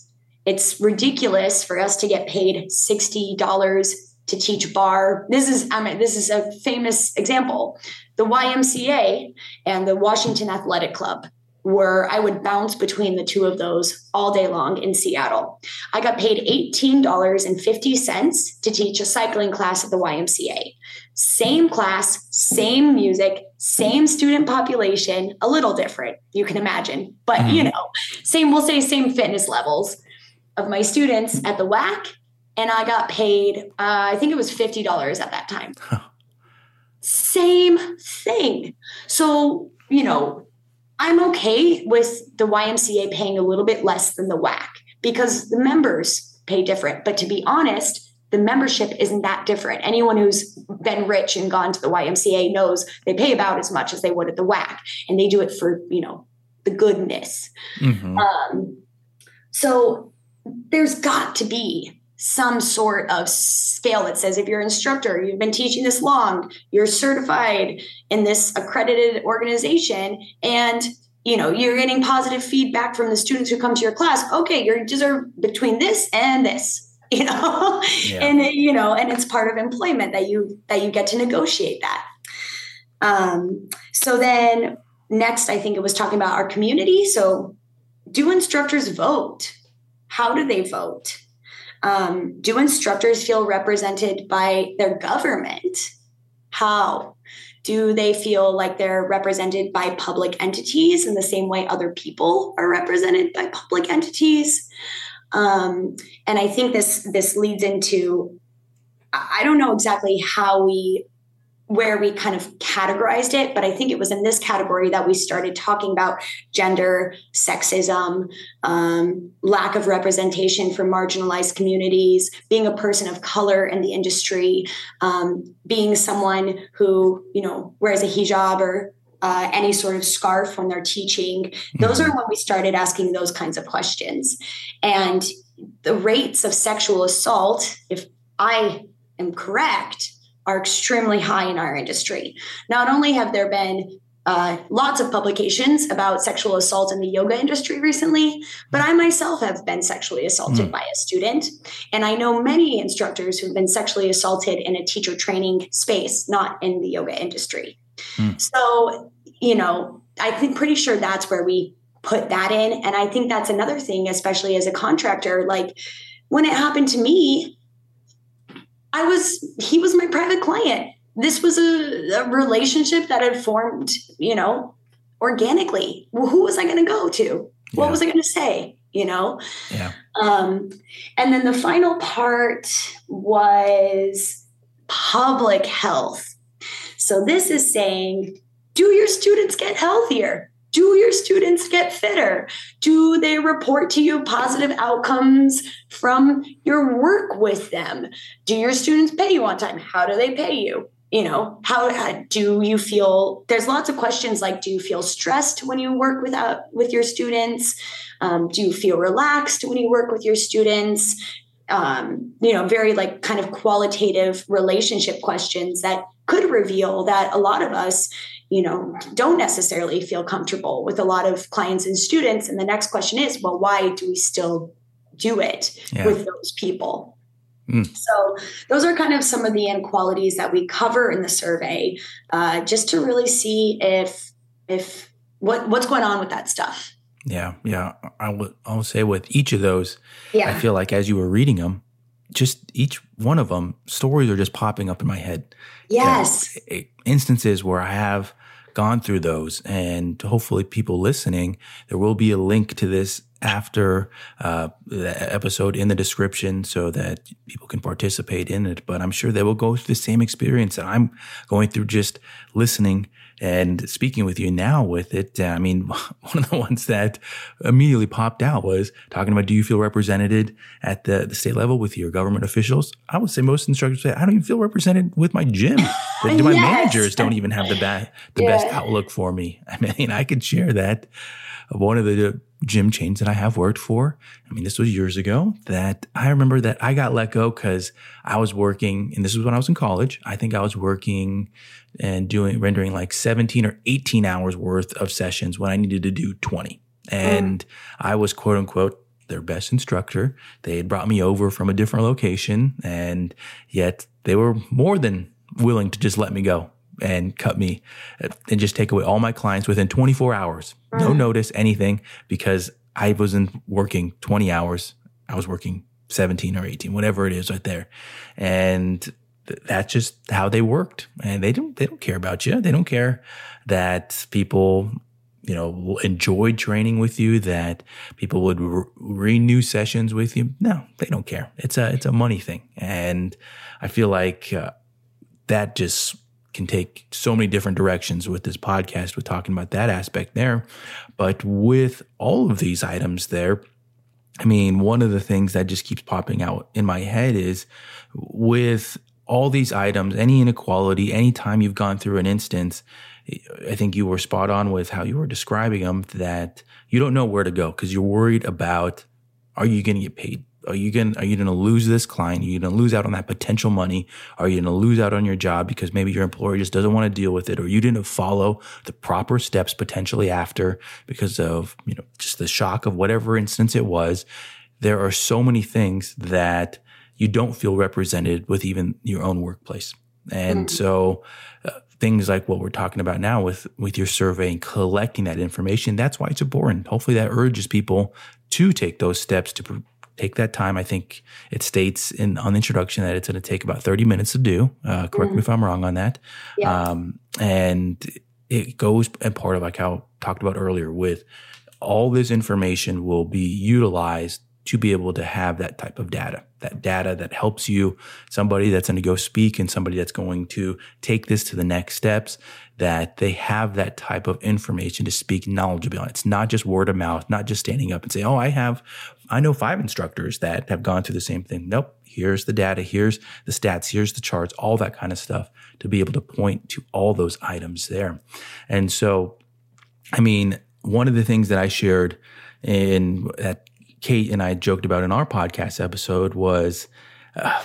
it's ridiculous for us to get paid $60 to teach barre. This is I mean this is a famous example. The YMCA and the Washington Athletic Club were I would bounce between the two of those all day long in Seattle. I got paid $18.50 to teach a cycling class at the YMCA. Same class, same music, same student population, a little different, you can imagine. But mm-hmm. you know, same we'll say same fitness levels of my students at the WAC, and I got paid, uh, I think it was $50 at that time. Same thing. So, you know, I'm okay with the YMCA paying a little bit less than the WAC because the members pay different. But to be honest, the membership isn't that different. Anyone who's been rich and gone to the YMCA knows they pay about as much as they would at the WAC, and they do it for you know the goodness. Mm-hmm. Um, so there's got to be some sort of scale that says if you're an instructor, you've been teaching this long, you're certified in this accredited organization, and you know you're getting positive feedback from the students who come to your class. Okay, you deserve between this and this. You know, yeah. and you know, and it's part of employment that you that you get to negotiate that. Um, so then next, I think it was talking about our community. So, do instructors vote? How do they vote? Um, do instructors feel represented by their government? How? Do they feel like they're represented by public entities in the same way other people are represented by public entities? Um, and I think this this leads into I don't know exactly how we where we kind of categorized it, but I think it was in this category that we started talking about gender, sexism, um, lack of representation for marginalized communities, being a person of color in the industry, um, being someone who you know wears a hijab or uh, any sort of scarf when they're teaching. Those mm-hmm. are when we started asking those kinds of questions, and the rates of sexual assault, if I am correct, are extremely high in our industry. Not only have there been uh, lots of publications about sexual assault in the yoga industry recently, but I myself have been sexually assaulted mm. by a student. And I know many instructors who've been sexually assaulted in a teacher training space, not in the yoga industry. Mm. So, you know, I think pretty sure that's where we put that in. And I think that's another thing, especially as a contractor. Like when it happened to me, I was, he was my private client. This was a, a relationship that had formed, you know, organically. Well, who was I going to go to? What Yeah. was I going to say? You know? Yeah. Um, and then the final part was public health. So this is saying, do your students get healthier? Do your students get fitter? Do they report to you positive outcomes from your work with them? Do your students pay you on time? How do they pay you? You know, how, how do you feel? There's lots of questions like, do you feel stressed when you work with uh, with your students? Um, do you feel relaxed when you work with your students? Um, you know, very like kind of qualitative relationship questions that could reveal that a lot of us, you know, don't necessarily feel comfortable with a lot of clients and students. And the next question is, well, why do we still do it Yeah. with those people? Mm. So those are kind of some of the inequalities that we cover in the survey, uh, just to really see if if what what's going on with that stuff. Yeah. Yeah. I would, I would say with each of those, I feel like as you were reading them, just each one of them, stories are just popping up in my head. Yes. Instances where I have gone through those, and hopefully, people listening, there will be a link to this after uh, the episode in the description so that people can participate in it. But I'm sure they will go through the same experience that I'm going through just listening and speaking with you now with it. Uh, I mean, one of the ones that immediately popped out was talking about do you feel represented at the, the state level with your government officials? I would say most instructors say, I don't even feel represented with my gym. My Yes. managers don't even have the, ba- the best outlook for me. I mean, I could share that. One of the gym chains that I have worked for, I mean, this was years ago, that I remember that I got let go because I was working, and this was when I was in college. I think I was working and doing, rendering like 17 or 18 hours worth of sessions when I needed to do 20. And I was quote unquote their best instructor. They had brought me over from a different location, and yet they were more than willing to just let me go and cut me and just take away all my clients within 24 hours. No notice, anything, because I wasn't working 20 hours. I was working 17 or 18, whatever it is right there. And th- that's just how they worked. And they don't, they don't care about you. They don't care that people, you know, enjoyed training with you, that people would re- renew sessions with you. No, they don't care. It's a, it's a money thing. And I feel like, uh, that just can take so many different directions with this podcast with talking about that aspect there. But with all of these items there, I mean, one of the things that just keeps popping out in my head is with all these items, any inequality, anytime you've gone through an instance, I think you were spot on with how you were describing them that you don't know where to go because you're worried about are you going to get paid? Are you going are you going to lose this client? Are you going to lose out on that potential money? Are you going to lose out on your job because maybe your employer just doesn't want to deal with it or you didn't follow the proper steps potentially after because of, you know, just the shock of whatever instance it was. There are so many things that you don't feel represented with even your own workplace. And so uh, things like what we're talking about now with with your survey and collecting that information, that's why it's important. Hopefully that urges people to take those steps to take that time. I think it states in on the introduction that it's going to take about 30 minutes to do. Uh, correct me if I'm wrong on that. Yeah. Um, and it goes and part of like how I talked about earlier with all this information will be utilized to be able to have that type of data, that data that helps you, somebody that's going to go speak and somebody that's going to take this to the next steps, that they have that type of information to speak knowledgeably on. It's not just word of mouth, not just standing up and say, Oh, I have, I know five instructors that have gone through the same thing. Nope. Here's the data. Here's the stats. Here's the charts, all that kind of stuff to be able to point to all those items there. And so, I mean, one of the things that I shared in that Kate and I joked about in our podcast episode was uh,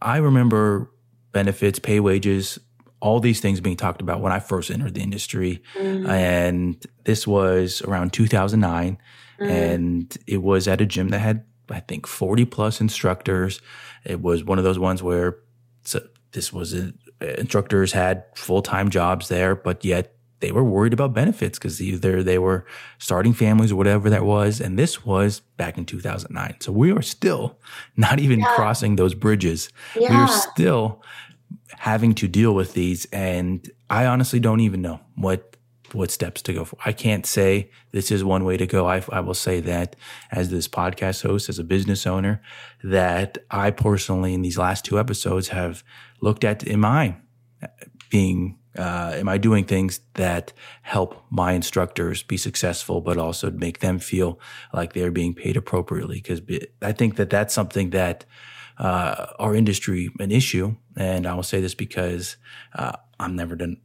I remember benefits, pay wages, all these things being talked about when I first entered the industry. And this was around 2009. Mm. And it was at a gym that had, I think, 40 plus instructors. It was one of those ones where so this was a, instructors had full time jobs there, but yet they were worried about benefits because either they were starting families or whatever that was. And this was back in 2009. So we are still not even crossing those bridges. We are still having to deal with these. And I honestly don't even know what what steps to go for. I can't say this is one way to go. I, I will say that as this podcast host, as a business owner, that I personally in these last two episodes have looked at am I being uh, am I doing things that help my instructors be successful, but also make them feel like they're being paid appropriately? Because I think that that's something that uh, our industry an issue, and I will say this because uh, I'm never done.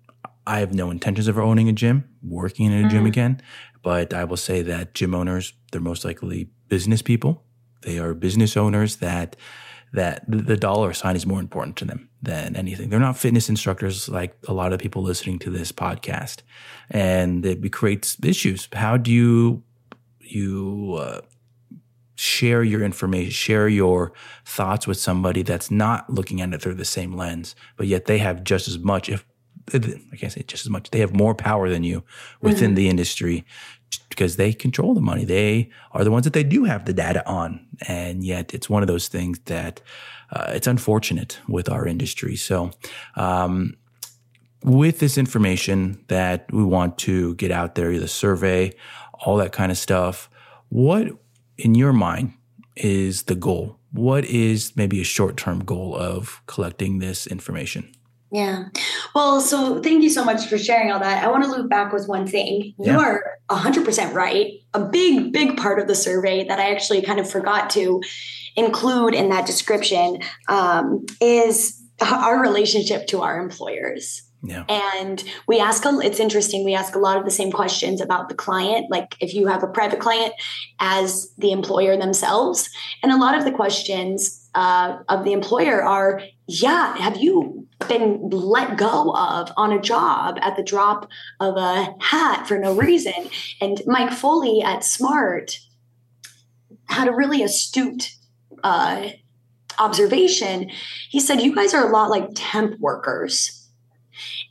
I have no intentions of owning a gym, working in a mm-hmm. gym again, but I will say that gym owners they're most likely business people. They are business owners that that the dollar sign is more important to them than anything. They're not fitness instructors like a lot of people listening to this podcast, and it creates issues. How do you you uh, share your information, share your thoughts with somebody that's not looking at it through the same lens, but yet they have just as much, if I can't say just as much, they have more power than you within mm-hmm. the industry because they control the money. They are the ones that they do have the data on. And yet it's one of those things that uh, it's unfortunate with our industry. So, um, with this information that we want to get out there, the survey, all that kind of stuff, what in your mind is the goal? What is maybe a short term goal of collecting this information? Yeah. Well, so thank you so much for sharing all that. I want to loop back with one thing. Yeah. You are 100% right. A big, big part of the survey that I actually kind of forgot to include in that description um, is our relationship to our employers. Yeah. And we ask, it's interesting, we ask a lot of the same questions about the client, like if you have a private client as the employer themselves. And a lot of the questions uh, of the employer are, yeah, have you been let go of on a job at the drop of a hat for no reason? And Mike Foley at Smart had a really astute uh, observation. He said, You guys are a lot like temp workers.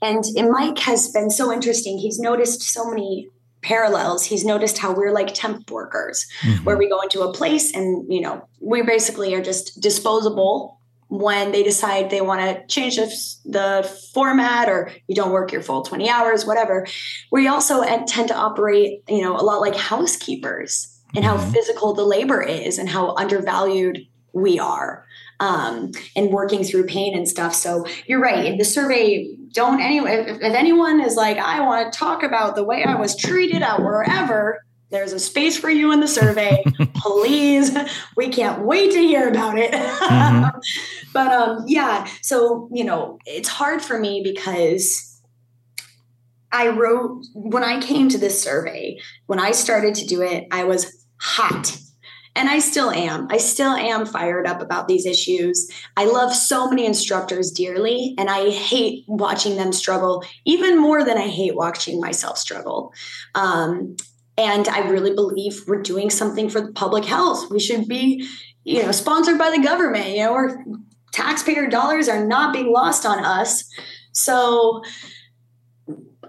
And, and Mike has been so interesting. He's noticed so many parallels he's noticed how we're like temp workers mm-hmm. where we go into a place and you know we basically are just disposable when they decide they want to change the, the format or you don't work your full 20 hours whatever we also tend to operate you know a lot like housekeepers and how mm-hmm. physical the labor is and how undervalued we are um, and working through pain and stuff. So you're right. The survey don't anyway. If, if anyone is like, I want to talk about the way I was treated at wherever, there's a space for you in the survey. Please, we can't wait to hear about it. Mm-hmm. but um, yeah, so you know, it's hard for me because I wrote when I came to this survey, when I started to do it, I was hot and I still am. I still am fired up about these issues. I love so many instructors dearly, and I hate watching them struggle even more than I hate watching myself struggle. Um, and I really believe we're doing something for the public health. We should be, you know, sponsored by the government. You know, our taxpayer dollars are not being lost on us. So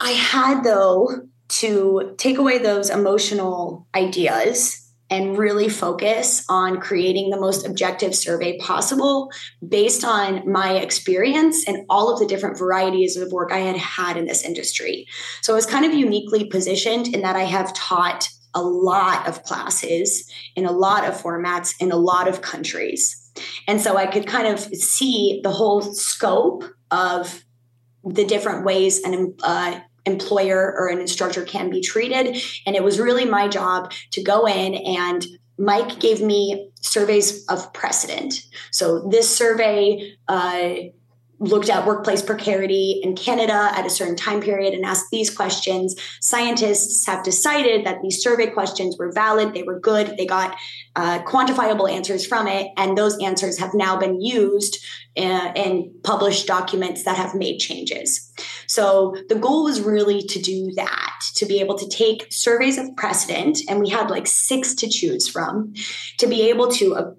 I had though to take away those emotional ideas and really focus on creating the most objective survey possible based on my experience and all of the different varieties of work I had had in this industry. So I was kind of uniquely positioned in that I have taught a lot of classes in a lot of formats in a lot of countries. And so I could kind of see the whole scope of the different ways an uh, employer or an instructor can be treated. And it was really my job to go in and Mike gave me surveys of precedent. So this survey uh, looked at workplace precarity in Canada at a certain time period and asked these questions. Scientists have decided that these survey questions were valid, they were good, they got uh, quantifiable answers from it, and those answers have now been used uh, in published documents that have made changes. So the goal was really to do that, to be able to take surveys of precedent, and we had like six to choose from, to be able to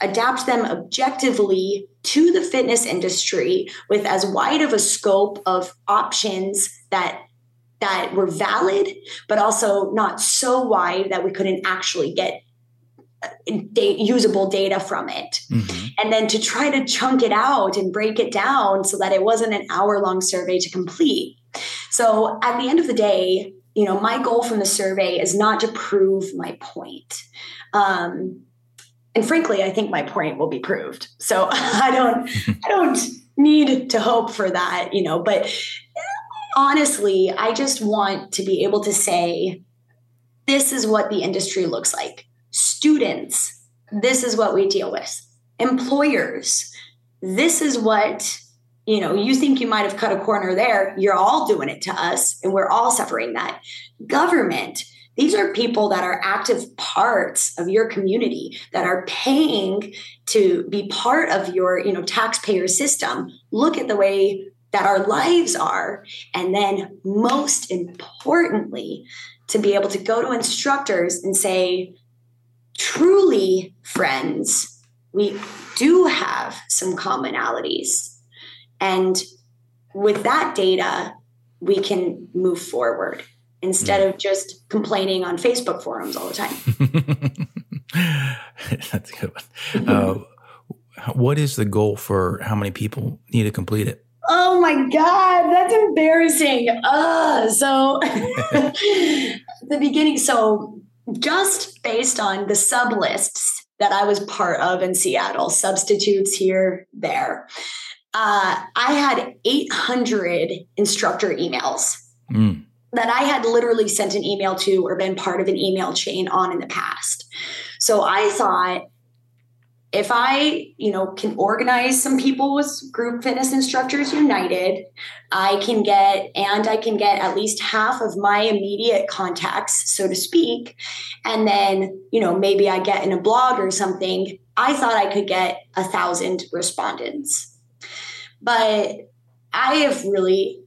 adapt them objectively to the fitness industry with as wide of a scope of options that that were valid but also not so wide that we couldn't actually get uh, usable data from it mm-hmm. and then to try to chunk it out and break it down so that it wasn't an hour long survey to complete So at the end of the day, you know, my goal from the survey is not to prove my point. Um, and frankly, I think my point will be proved. So I don't, I don't need to hope for that, you know, but honestly, I just want to be able to say, this is what the industry looks like. Students, this is what we deal with. Employers, this is what you know you think you might have cut a corner there you're all doing it to us and we're all suffering that government these are people that are active parts of your community that are paying to be part of your you know taxpayer system. Look at the way that our lives are. And then most importantly to be able to go to instructors and say truly friends we do have some commonalities. And with that data we can move forward instead of just complaining on Facebook forums all the time. That's a good one. Uh, what is the goal for how many people need to complete it? Oh my God, that's embarrassing. Uh, so, the beginning, so just based on the sub lists that I was part of in Seattle, substitutes here, there, uh, I had 800 instructor emails. Mm that I had literally sent an email to or been part of an email chain on in the past. So I thought if I, you know, can organize some people with Group Fitness Instructors United, I can get and I can get at least half of my immediate contacts, so to speak, and then, you know, maybe I get in a blog or something. I thought I could get a thousand respondents. But I have really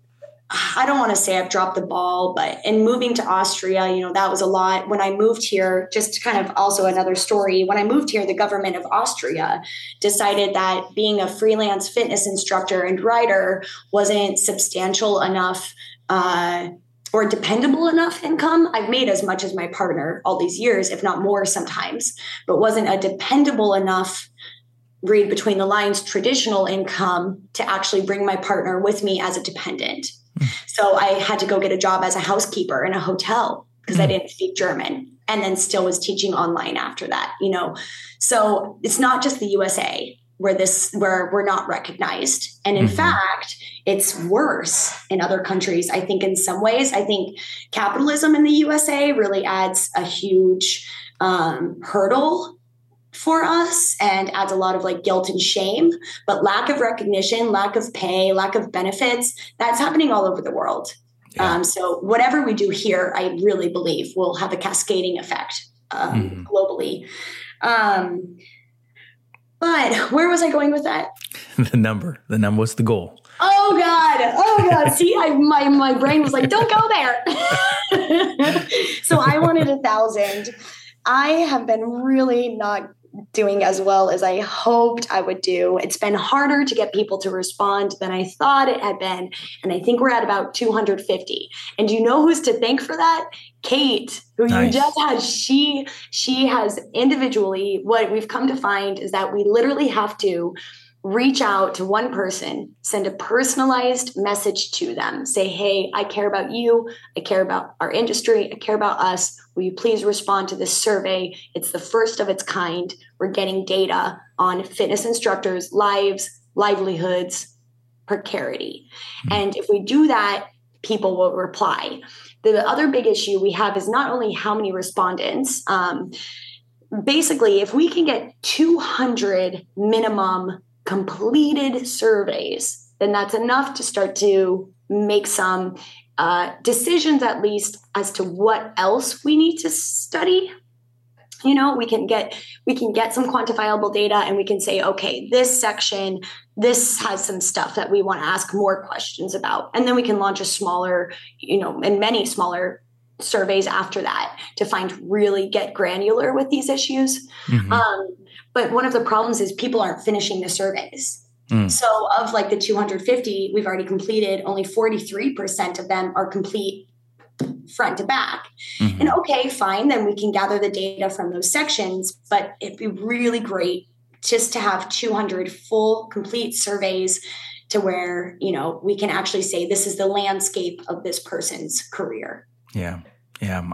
I don't want to say I've dropped the ball, but in moving to Austria, you know, that was a lot. When I moved here, just kind of also another story, when I moved here, the government of Austria decided that being a freelance fitness instructor and writer wasn't substantial enough uh, or dependable enough income. I've made as much as my partner all these years, if not more sometimes, but wasn't a dependable enough read between the lines traditional income to actually bring my partner with me as a dependent. So I had to go get a job as a housekeeper in a hotel because mm. I didn't speak German and then still was teaching online after that, you know. So it's not just the USA where this where we're not recognized. And in mm-hmm. fact, it's worse in other countries. I think in some ways, I think capitalism in the USA really adds a huge um, hurdle for us and adds a lot of like guilt and shame. But lack of recognition, lack of pay, lack of benefits, that's happening all over the world. Yeah. Um, so whatever we do here, I really believe will have a cascading effect um, mm-hmm. globally. Um, but where was I going with that? the number. The number. What's the goal? Oh God! Oh God! See, I, my my brain was like, "Don't go there." so I wanted a thousand. I have been really not doing as well as I hoped I would do. It's been harder to get people to respond than I thought it had been. And I think we're at about 250. And you know who's to thank for that? Kate, who nice. you just had. She she has individually what we've come to find is that we literally have to reach out to one person, send a personalized message to them. Say, hey, I care about you. I care about our industry. I care about us. Will you please respond to this survey? It's the first of its kind. We're getting data on fitness instructors' lives, livelihoods, precarity. Mm-hmm. And if we do that, people will reply. The other big issue we have is not only how many respondents, um, basically, if we can get 200 minimum completed surveys, then that's enough to start to make some uh, decisions, at least as to what else we need to study. You know, we can get we can get some quantifiable data, and we can say, okay, this section, this has some stuff that we want to ask more questions about, and then we can launch a smaller, you know, and many smaller surveys after that to find really get granular with these issues. Mm-hmm. Um, but one of the problems is people aren't finishing the surveys. Mm. So, of like the 250 we've already completed, only 43% of them are complete front to back. Mm-hmm. And okay, fine, then we can gather the data from those sections, but it'd be really great just to have 200 full complete surveys to where, you know, we can actually say this is the landscape of this person's career. Yeah. Yeah.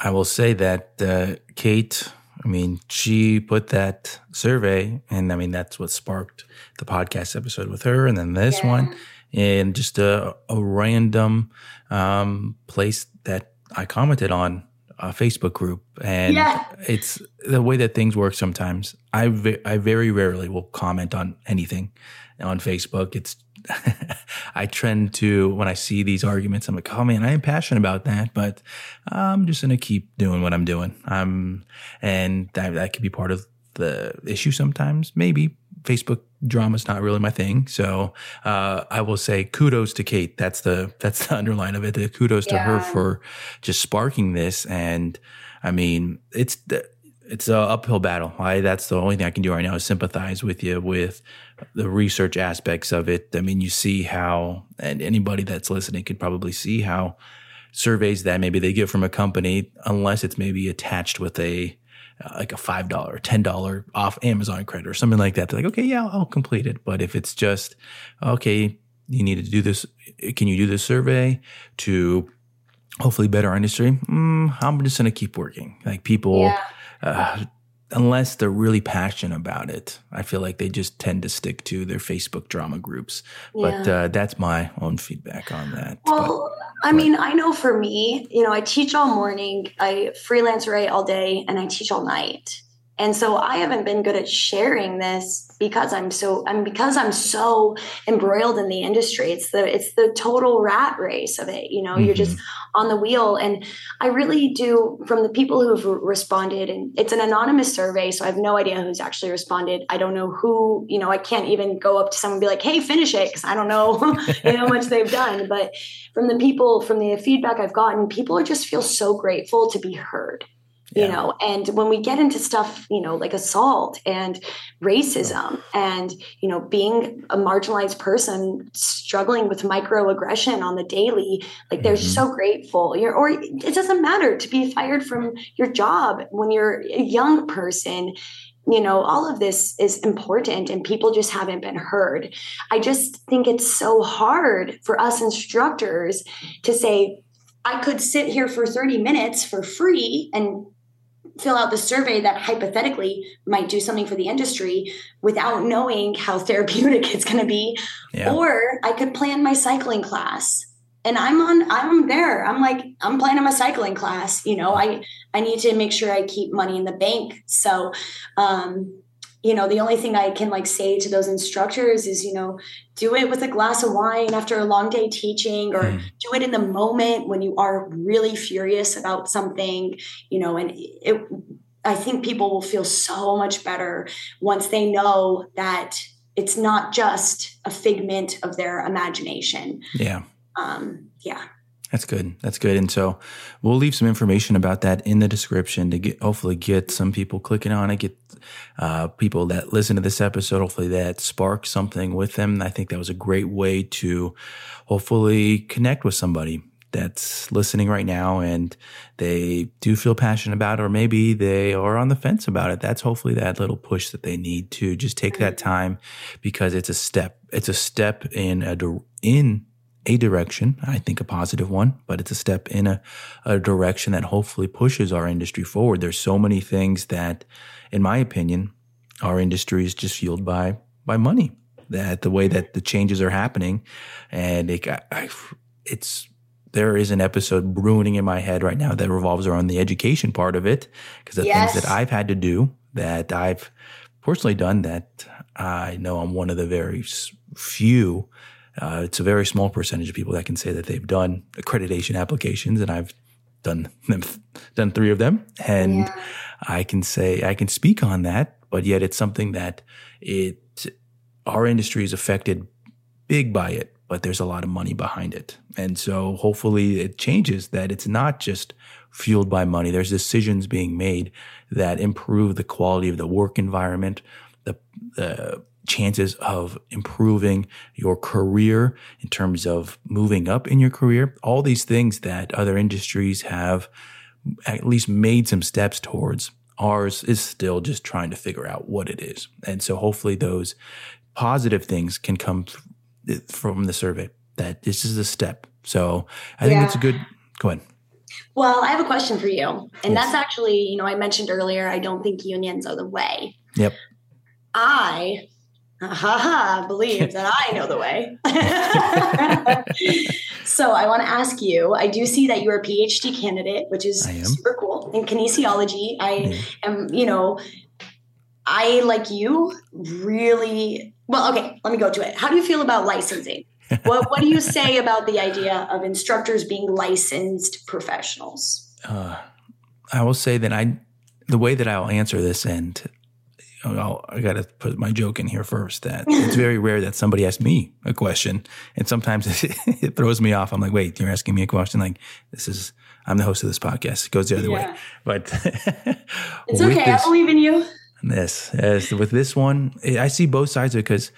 I will say that uh, Kate, I mean, she put that survey, and I mean, that's what sparked the podcast episode with her, and then this yeah. one, and just a, a random um, place that I commented on a Facebook group, and yeah. it's the way that things work. Sometimes I ve- I very rarely will comment on anything on Facebook. It's I trend to when I see these arguments, I'm like, oh man, I am passionate about that, but I'm just gonna keep doing what I'm doing. Um, and that, that could be part of the issue sometimes, maybe. Facebook drama is not really my thing, so uh, I will say kudos to Kate. That's the that's the underline of it. The kudos yeah. to her for just sparking this, and I mean, it's it's an uphill battle. I, that's the only thing I can do right now is sympathize with you with the research aspects of it. I mean, you see how, and anybody that's listening could probably see how surveys that maybe they get from a company, unless it's maybe attached with a uh, like a five dollar, ten dollar off Amazon credit or something like that. They're like, okay, yeah, I'll, I'll complete it. But if it's just okay, you need to do this. Can you do this survey to hopefully better our industry? Mm, I'm just going to keep working. Like people. Yeah uh, unless they're really passionate about it, I feel like they just tend to stick to their Facebook drama groups. Yeah. But uh, that's my own feedback on that. Well, but, I mean, I know for me, you know, I teach all morning, I freelance write all day, and I teach all night. And so I haven't been good at sharing this because I'm so I'm because I'm so embroiled in the industry. It's the it's the total rat race of it. You know, mm-hmm. you're just on the wheel. And I really do from the people who have responded, and it's an anonymous survey, so I have no idea who's actually responded. I don't know who, you know, I can't even go up to someone and be like, hey, finish it, because I don't know how much they've done. But from the people, from the feedback I've gotten, people just feel so grateful to be heard you yeah. know and when we get into stuff you know like assault and racism and you know being a marginalized person struggling with microaggression on the daily like they're mm-hmm. so grateful you're or it doesn't matter to be fired from your job when you're a young person you know all of this is important and people just haven't been heard i just think it's so hard for us instructors to say I could sit here for 30 minutes for free and fill out the survey that hypothetically might do something for the industry without knowing how therapeutic it's going to be. Yeah. or i could plan my cycling class and i'm on i'm there. I'm like i'm planning my cycling class. You know i i need to make sure i keep money in the bank. So um you know the only thing i can like say to those instructors is you know do it with a glass of wine after a long day teaching or mm. do it in the moment when you are really furious about something you know and it i think people will feel so much better once they know that it's not just a figment of their imagination. Yeah. Um yeah that's good. That's good. And so we'll leave some information about that in the description to get hopefully get some people clicking on it, get uh, people that listen to this episode, hopefully that sparks something with them. I think that was a great way to hopefully connect with somebody that's listening right now and they do feel passionate about it, or maybe they are on the fence about it. That's hopefully that little push that they need to just take that time because it's a step. It's a step in a in a direction, I think a positive one, but it's a step in a, a direction that hopefully pushes our industry forward. There's so many things that, in my opinion, our industry is just fueled by by money. That the way that the changes are happening, and it, I, it's there is an episode brewing in my head right now that revolves around the education part of it because the yes. things that I've had to do that I've personally done that I know I'm one of the very few uh, it's a very small percentage of people that can say that they've done accreditation applications, and I've done them, done three of them, and yeah. I can say I can speak on that. But yet, it's something that it our industry is affected big by it, but there's a lot of money behind it, and so hopefully it changes that it's not just fueled by money. There's decisions being made that improve the quality of the work environment, the the chances of improving your career in terms of moving up in your career, all these things that other industries have at least made some steps towards. Ours is still just trying to figure out what it is. And so hopefully those positive things can come from the survey that this is a step. So I think yeah. it's a good. Go ahead. Well, I have a question for you. And yes. that's actually, you know, I mentioned earlier, I don't think unions are the way. Yep. I ha, believe that I know the way. so I want to ask you I do see that you're a PhD candidate, which is super cool in kinesiology. I am, you know, I, like you, really well, okay, let me go to it. How do you feel about licensing? what, what do you say about the idea of instructors being licensed professionals? Uh, I will say that I, the way that I'll answer this, and I'll, i got to put my joke in here first that it's very rare that somebody asks me a question. And sometimes it, it, throws me off. I'm like, wait, you're asking me a question? Like, this is, I'm the host of this podcast. It goes the other yeah. way. But it's okay. This, I believe in you. This, as with this one, I see both sides of it because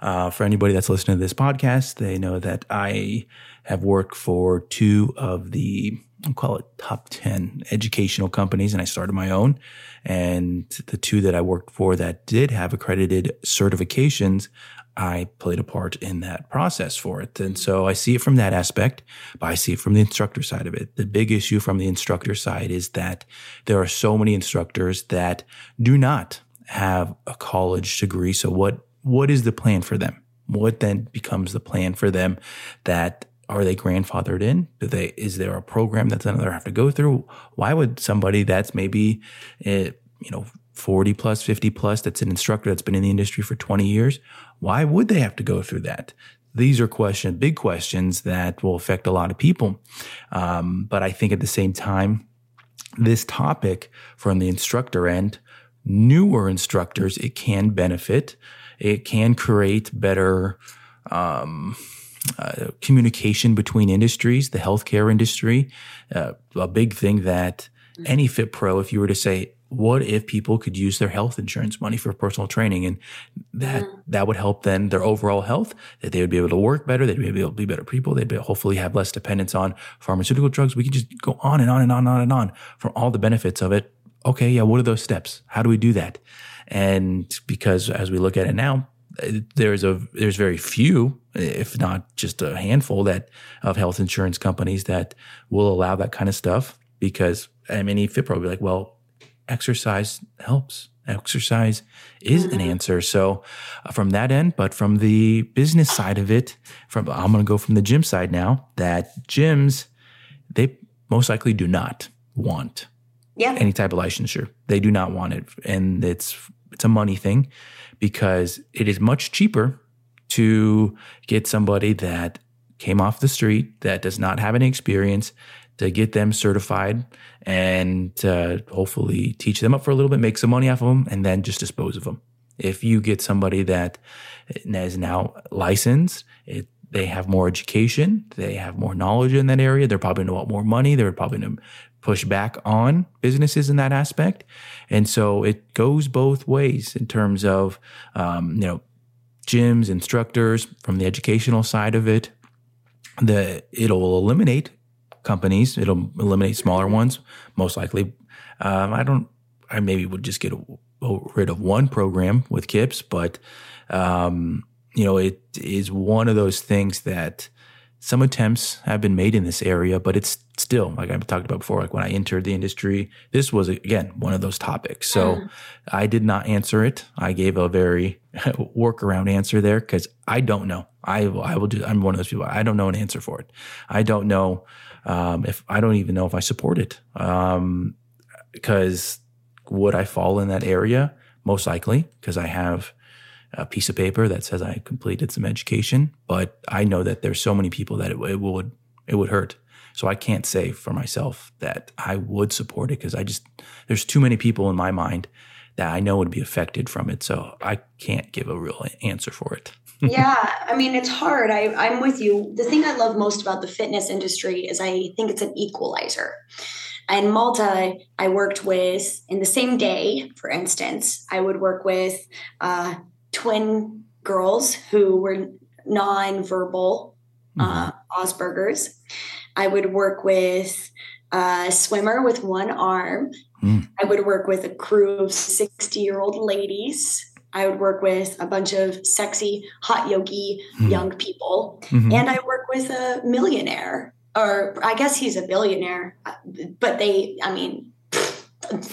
uh, for anybody that's listening to this podcast, they know that I have worked for two of the I'll call it top 10 educational companies and I started my own. And the two that I worked for that did have accredited certifications, I played a part in that process for it. And so I see it from that aspect, but I see it from the instructor side of it. The big issue from the instructor side is that there are so many instructors that do not have a college degree. So what, what is the plan for them? What then becomes the plan for them that are they grandfathered in? Do they, is there a program that's another have to go through? Why would somebody that's maybe, uh, you know, 40 plus, 50 plus, that's an instructor that's been in the industry for 20 years, why would they have to go through that? These are questions, big questions that will affect a lot of people. Um, but I think at the same time, this topic from the instructor end, newer instructors, it can benefit. It can create better, um, uh, communication between industries, the healthcare industry, uh, a big thing that any Fit Pro, if you were to say, what if people could use their health insurance money for personal training? And that mm. that would help then their overall health that they would be able to work better they'd be able to be better people they'd be, hopefully have less dependence on pharmaceutical drugs. We can just go on and on and on and on and on from all the benefits of it. Okay yeah what are those steps? How do we do that? And because as we look at it now there's a there's very few, if not just a handful, that of health insurance companies that will allow that kind of stuff because I mean, will be like, well, exercise helps. Exercise is an mm-hmm. answer. So uh, from that end, but from the business side of it, from I'm going to go from the gym side now. That gyms they most likely do not want yeah. any type of licensure. They do not want it, and it's it's a money thing because it is much cheaper to get somebody that came off the street that does not have any experience to get them certified and uh, hopefully teach them up for a little bit, make some money off of them, and then just dispose of them. If you get somebody that is now licensed, it, they have more education, they have more knowledge in that area, they're probably going to want more money, they're probably going to push back on businesses in that aspect. And so it goes both ways in terms of, um, you know, gyms, instructors from the educational side of it. The it'll eliminate companies. It'll eliminate smaller ones, most likely. Um, I don't. I maybe would just get rid of one program with KIPS, but um, you know, it is one of those things that some attempts have been made in this area, but it's still, like I've talked about before, like when I entered the industry, this was again one of those topics. So mm. I did not answer it. I gave a very workaround answer there because I don't know. I will, I will do, I'm one of those people. I don't know an answer for it. I don't know um, if I don't even know if I support it. Um, because would I fall in that area? Most likely, because I have a piece of paper that says I completed some education, but I know that there's so many people that it, it would it would hurt. So I can't say for myself that I would support it because I just there's too many people in my mind that I know would be affected from it. So I can't give a real answer for it. yeah, I mean it's hard. I, I'm with you. The thing I love most about the fitness industry is I think it's an equalizer. In Malta, I worked with in the same day, for instance, I would work with uh, twin girls who were non-verbal uh, mm-hmm. Asperger's. I would work with a swimmer with one arm. Mm. I would work with a crew of 60 year old ladies I would work with a bunch of sexy, hot yogi Mhm. young people, Mhm. and I work with a millionaire, or I guess he's a billionaire, uh, but they, I mean,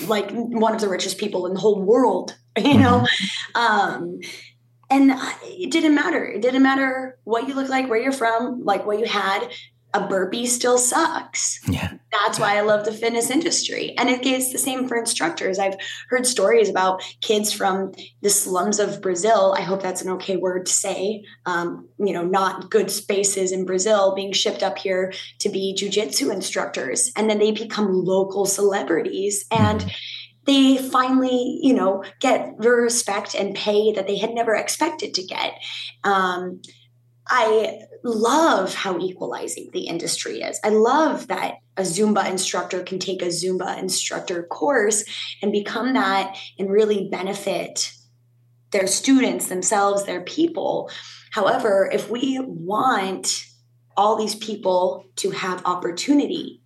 like one of the richest people in the whole world, you know? Um, and it didn't matter. It didn't matter what you look like, where you're from, like what you had. A burpee still sucks yeah. that's why I love the fitness industry. And it is the same for instructors. I've heard stories about kids from the slums of Brazil. I hope that's an okay word to say. Um, you know, not good spaces in Brazil being shipped up here to be jujitsu instructors. And then they become local celebrities and they finally, you know, get the respect and pay that they had never expected to get. Um, I love how equalizing the industry is. I love that a Zumba instructor can take a Zumba instructor course and become that and really benefit their students, themselves, their people. However, if we want all these people to have opportunity,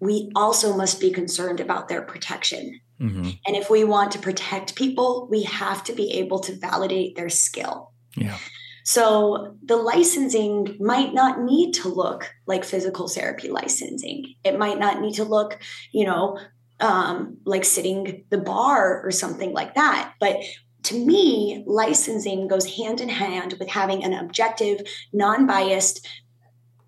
we also must be concerned about their protection. Hmm And if we want to protect people, we have to be able to validate their skill. Yeah. So the licensing might not need to look like physical therapy licensing. It might not need to look, you know, um, like sitting the bar or something like that. But to me, licensing goes hand in hand with having an objective, non biased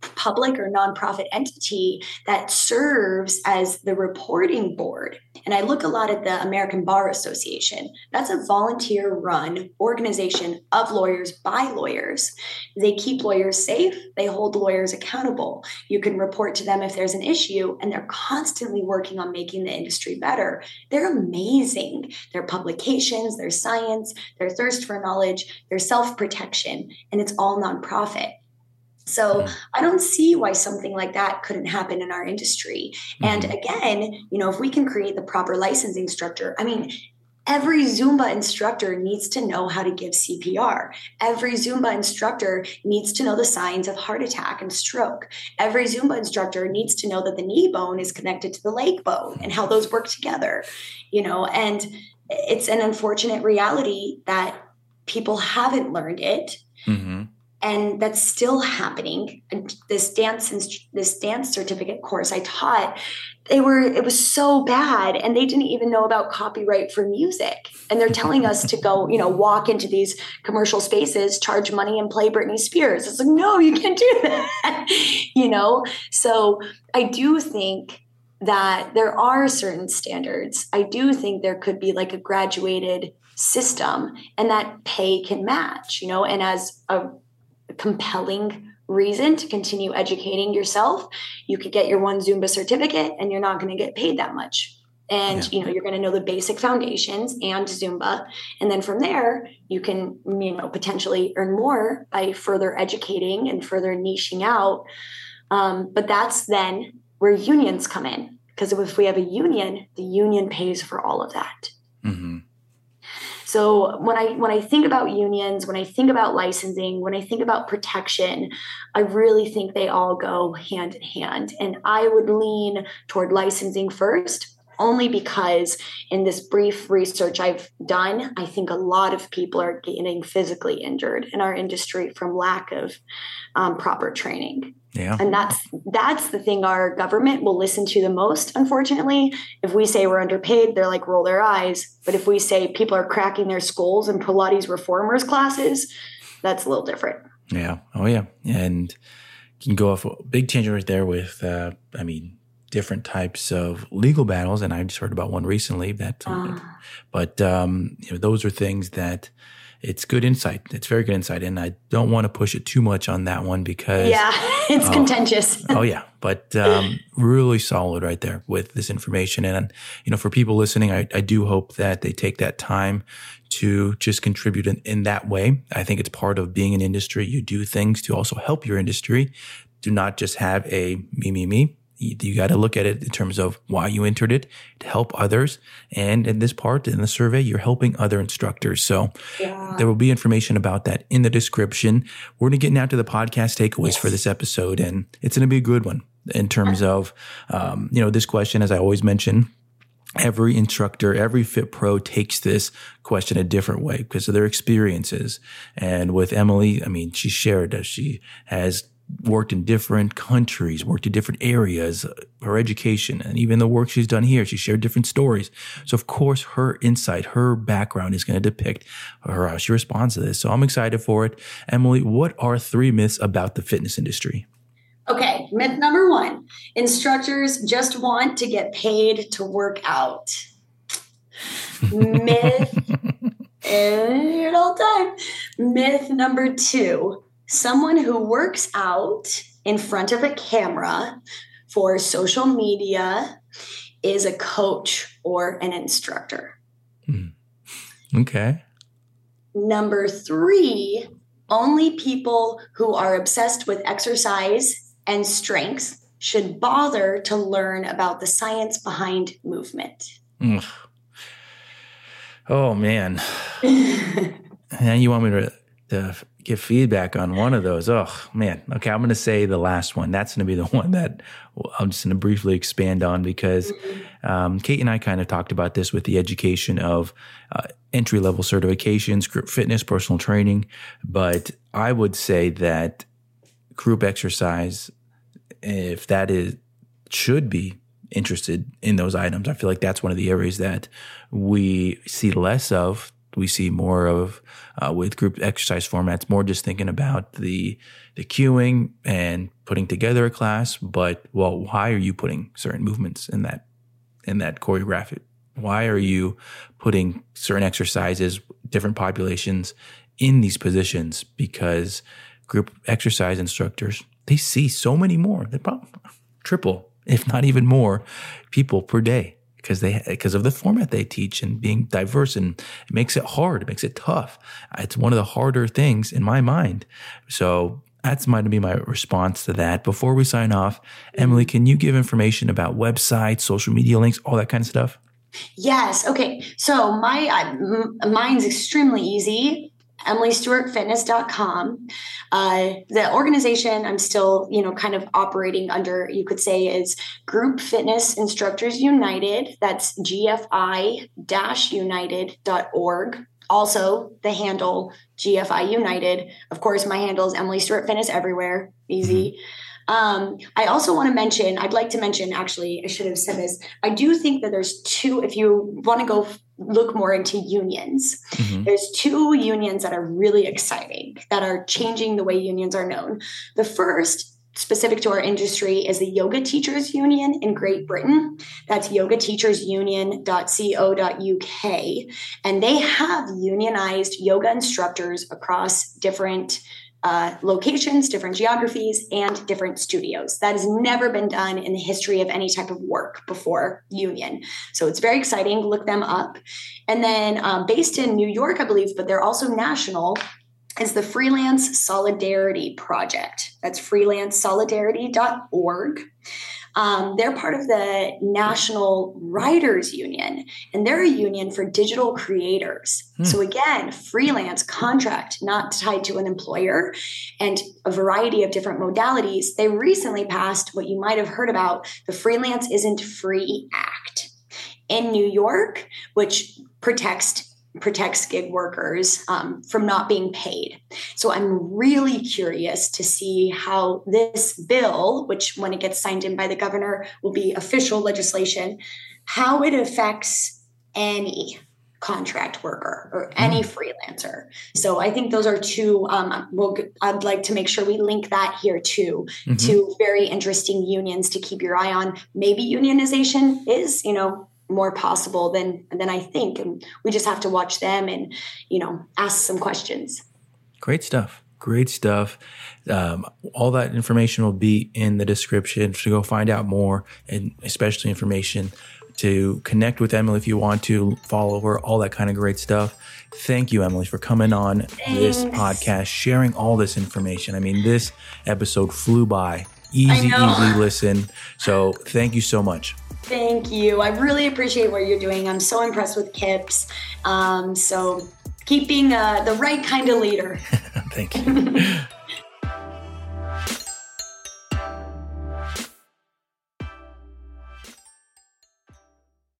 public or nonprofit entity that serves as the reporting board. And I look a lot at the American Bar Association. That's a volunteer run organization of lawyers by lawyers. They keep lawyers safe, they hold lawyers accountable. You can report to them if there's an issue, and they're constantly working on making the industry better. They're amazing. Their publications, their science, their thirst for knowledge, their self protection, and it's all nonprofit. So I don't see why something like that couldn't happen in our industry. And Mhm. again, you know, if we can create the proper licensing structure, I mean, every Zumba instructor needs to know how to give CPR. Every Zumba instructor needs to know the signs of heart attack and stroke. Every Zumba instructor needs to know that the knee bone is connected to the leg bone and how those work together, you know, and it's an unfortunate reality that people haven't learned it hmm and that's still happening. This dance this dance certificate course I taught, they were it was so bad, and they didn't even know about copyright for music. And they're telling us to go, you know, walk into these commercial spaces, charge money, and play Britney Spears. It's like, no, you can't do that, you know. So I do think that there are certain standards. I do think there could be like a graduated system and that pay can match, you know, and as a compelling reason to continue educating yourself, you could get your one Zumba certificate and you're not going to get paid that much. And you know, you're going to know the basic foundations and Zumba. And then from there, you can, you know, potentially earn more by further educating and further niching out. Um, but that's then where unions come in. Because if we have a union, the union pays for all of that. So when I when I think about unions, when I think about licensing, when I think about protection, I really think they all go hand in hand. And I would lean toward licensing first, only because in this brief research I've done, I think a lot of people are getting physically injured in our industry from lack of um, proper training Yeah. and that's that's the thing our government will listen to the most unfortunately if we say we're underpaid they're like roll their eyes but if we say people are cracking their skulls in pilates reformers classes that's a little different Yeah. Oh, yeah. And you can go off a big tangent right there with, uh, I mean, different types of legal battles. And I just heard about one recently that, Uh, but, um, you know, those are things that it's good insight. It's very good insight. And I don't want to push it too much on that one because, yeah it's Oh. contentious oh yeah, but um, really solid right there with this information. And you know, for people listening, I, I do hope that they take that time to just contribute in, in that way. I think it's part of being an industry. You do things to also help your industry. Do not just have a me, me, me. You, got to look at it in terms of why you entered it to help others. And in this part, in the survey, you're helping other instructors. So yeah there will be information about that in the description. We're going to get now to the podcast takeaways for this episode, and it's going to be a good one in terms of, um, you know, this question, as I always mention, every instructor, every fit pro takes this question a different way because of their experiences. And with Emily, I mean, she shared that she has worked in different countries, worked in different areas, uh, her education, and even the work she's done here. She shared different stories. So of course, her insight, her background is going to depict her, how she responds to this. So I'm excited for it. Emily, what are three myths about the fitness industry? Okay, myth number one instructors just want to get paid to work out. myth, and all time. Myth number two someone who works out in front of a camera for social media is a coach or an instructor. Hmm. Okay. Number three, only people who are obsessed with exercise and strength should bother to learn about the science behind movement. Mm. Oh, man. and you want me to, to give feedback on one of those. Oh man. Okay, I'm going to say the last one. That's going to be the one that I'm just going to briefly expand on because um, Kate and I kind of talked about this with the education of uh, entry level certifications, group fitness, personal training. But I would say that group exercise, if that is should be interested in those items, I feel like that's one of the areas that we see less of we see more of uh, with group exercise formats, more just thinking about the the cueing and putting together a class. But well, why are you putting certain movements in that in that choreography? Why are you putting certain exercises, different populations in these positions? Because group exercise instructors they see so many more, they probably triple, if not even more, people per day because they because of the format they teach and being diverse and it makes it hard it makes it tough it's one of the harder things in my mind so that's to be my response to that before we sign off emily can you give information about websites social media links all that kind of stuff Yes. Okay. So my mine's extremely easy emilystewartfitness.com. Uh, the organization I'm still, you know, kind of operating under, you could say, is Group Fitness Instructors United. That's gfi-united.org. Also, the handle GFI United. Of course, my handle is Emily Stewart Fitness everywhere. Easy. Mm-hmm. Um, I also want to mention, I'd like to mention, actually, I should have said this. I do think that there's two, if you want to go look more into unions, mm-hmm. there's two unions that are really exciting, that are changing the way unions are known. The first specific to our industry is the Yoga Teachers Union in Great Britain. That's yogateachersunion.co.uk. And they have unionized yoga instructors across different uh, locations, different geographies, and different studios. That has never been done in the history of any type of work before Union. So it's very exciting. Look them up. And then um, based in New York, I believe, but they're also national, is the Freelance Solidarity Project. That's freelancesolidarity.org. Um, they're part of the National Writers Union, and they're a union for digital creators. Hmm. So, again, freelance contract, not tied to an employer, and a variety of different modalities. They recently passed what you might have heard about the Freelance Isn't Free Act in New York, which protects protects gig workers um, from not being paid. So I'm really curious to see how this bill, which when it gets signed in by the governor will be official legislation, how it affects any contract worker or any mm. freelancer. So I think those are two. Um, we'll, I'd like to make sure we link that here too. Mm-hmm. To very interesting unions to keep your eye on. Maybe unionization is, you know, more possible than than I think, and we just have to watch them and you know ask some questions. Great stuff. Great stuff. Um, all that information will be in the description to go find out more, and especially information to connect with Emily if you want to follow her, all that kind of great stuff. Thank you, Emily, for coming on Thanks. this podcast, sharing all this information. I mean, this episode flew by. Easy, easy listen. So, thank you so much. Thank you. I really appreciate what you're doing. I'm so impressed with Kips. Um, so keep being uh, the right kind of leader. Thank you.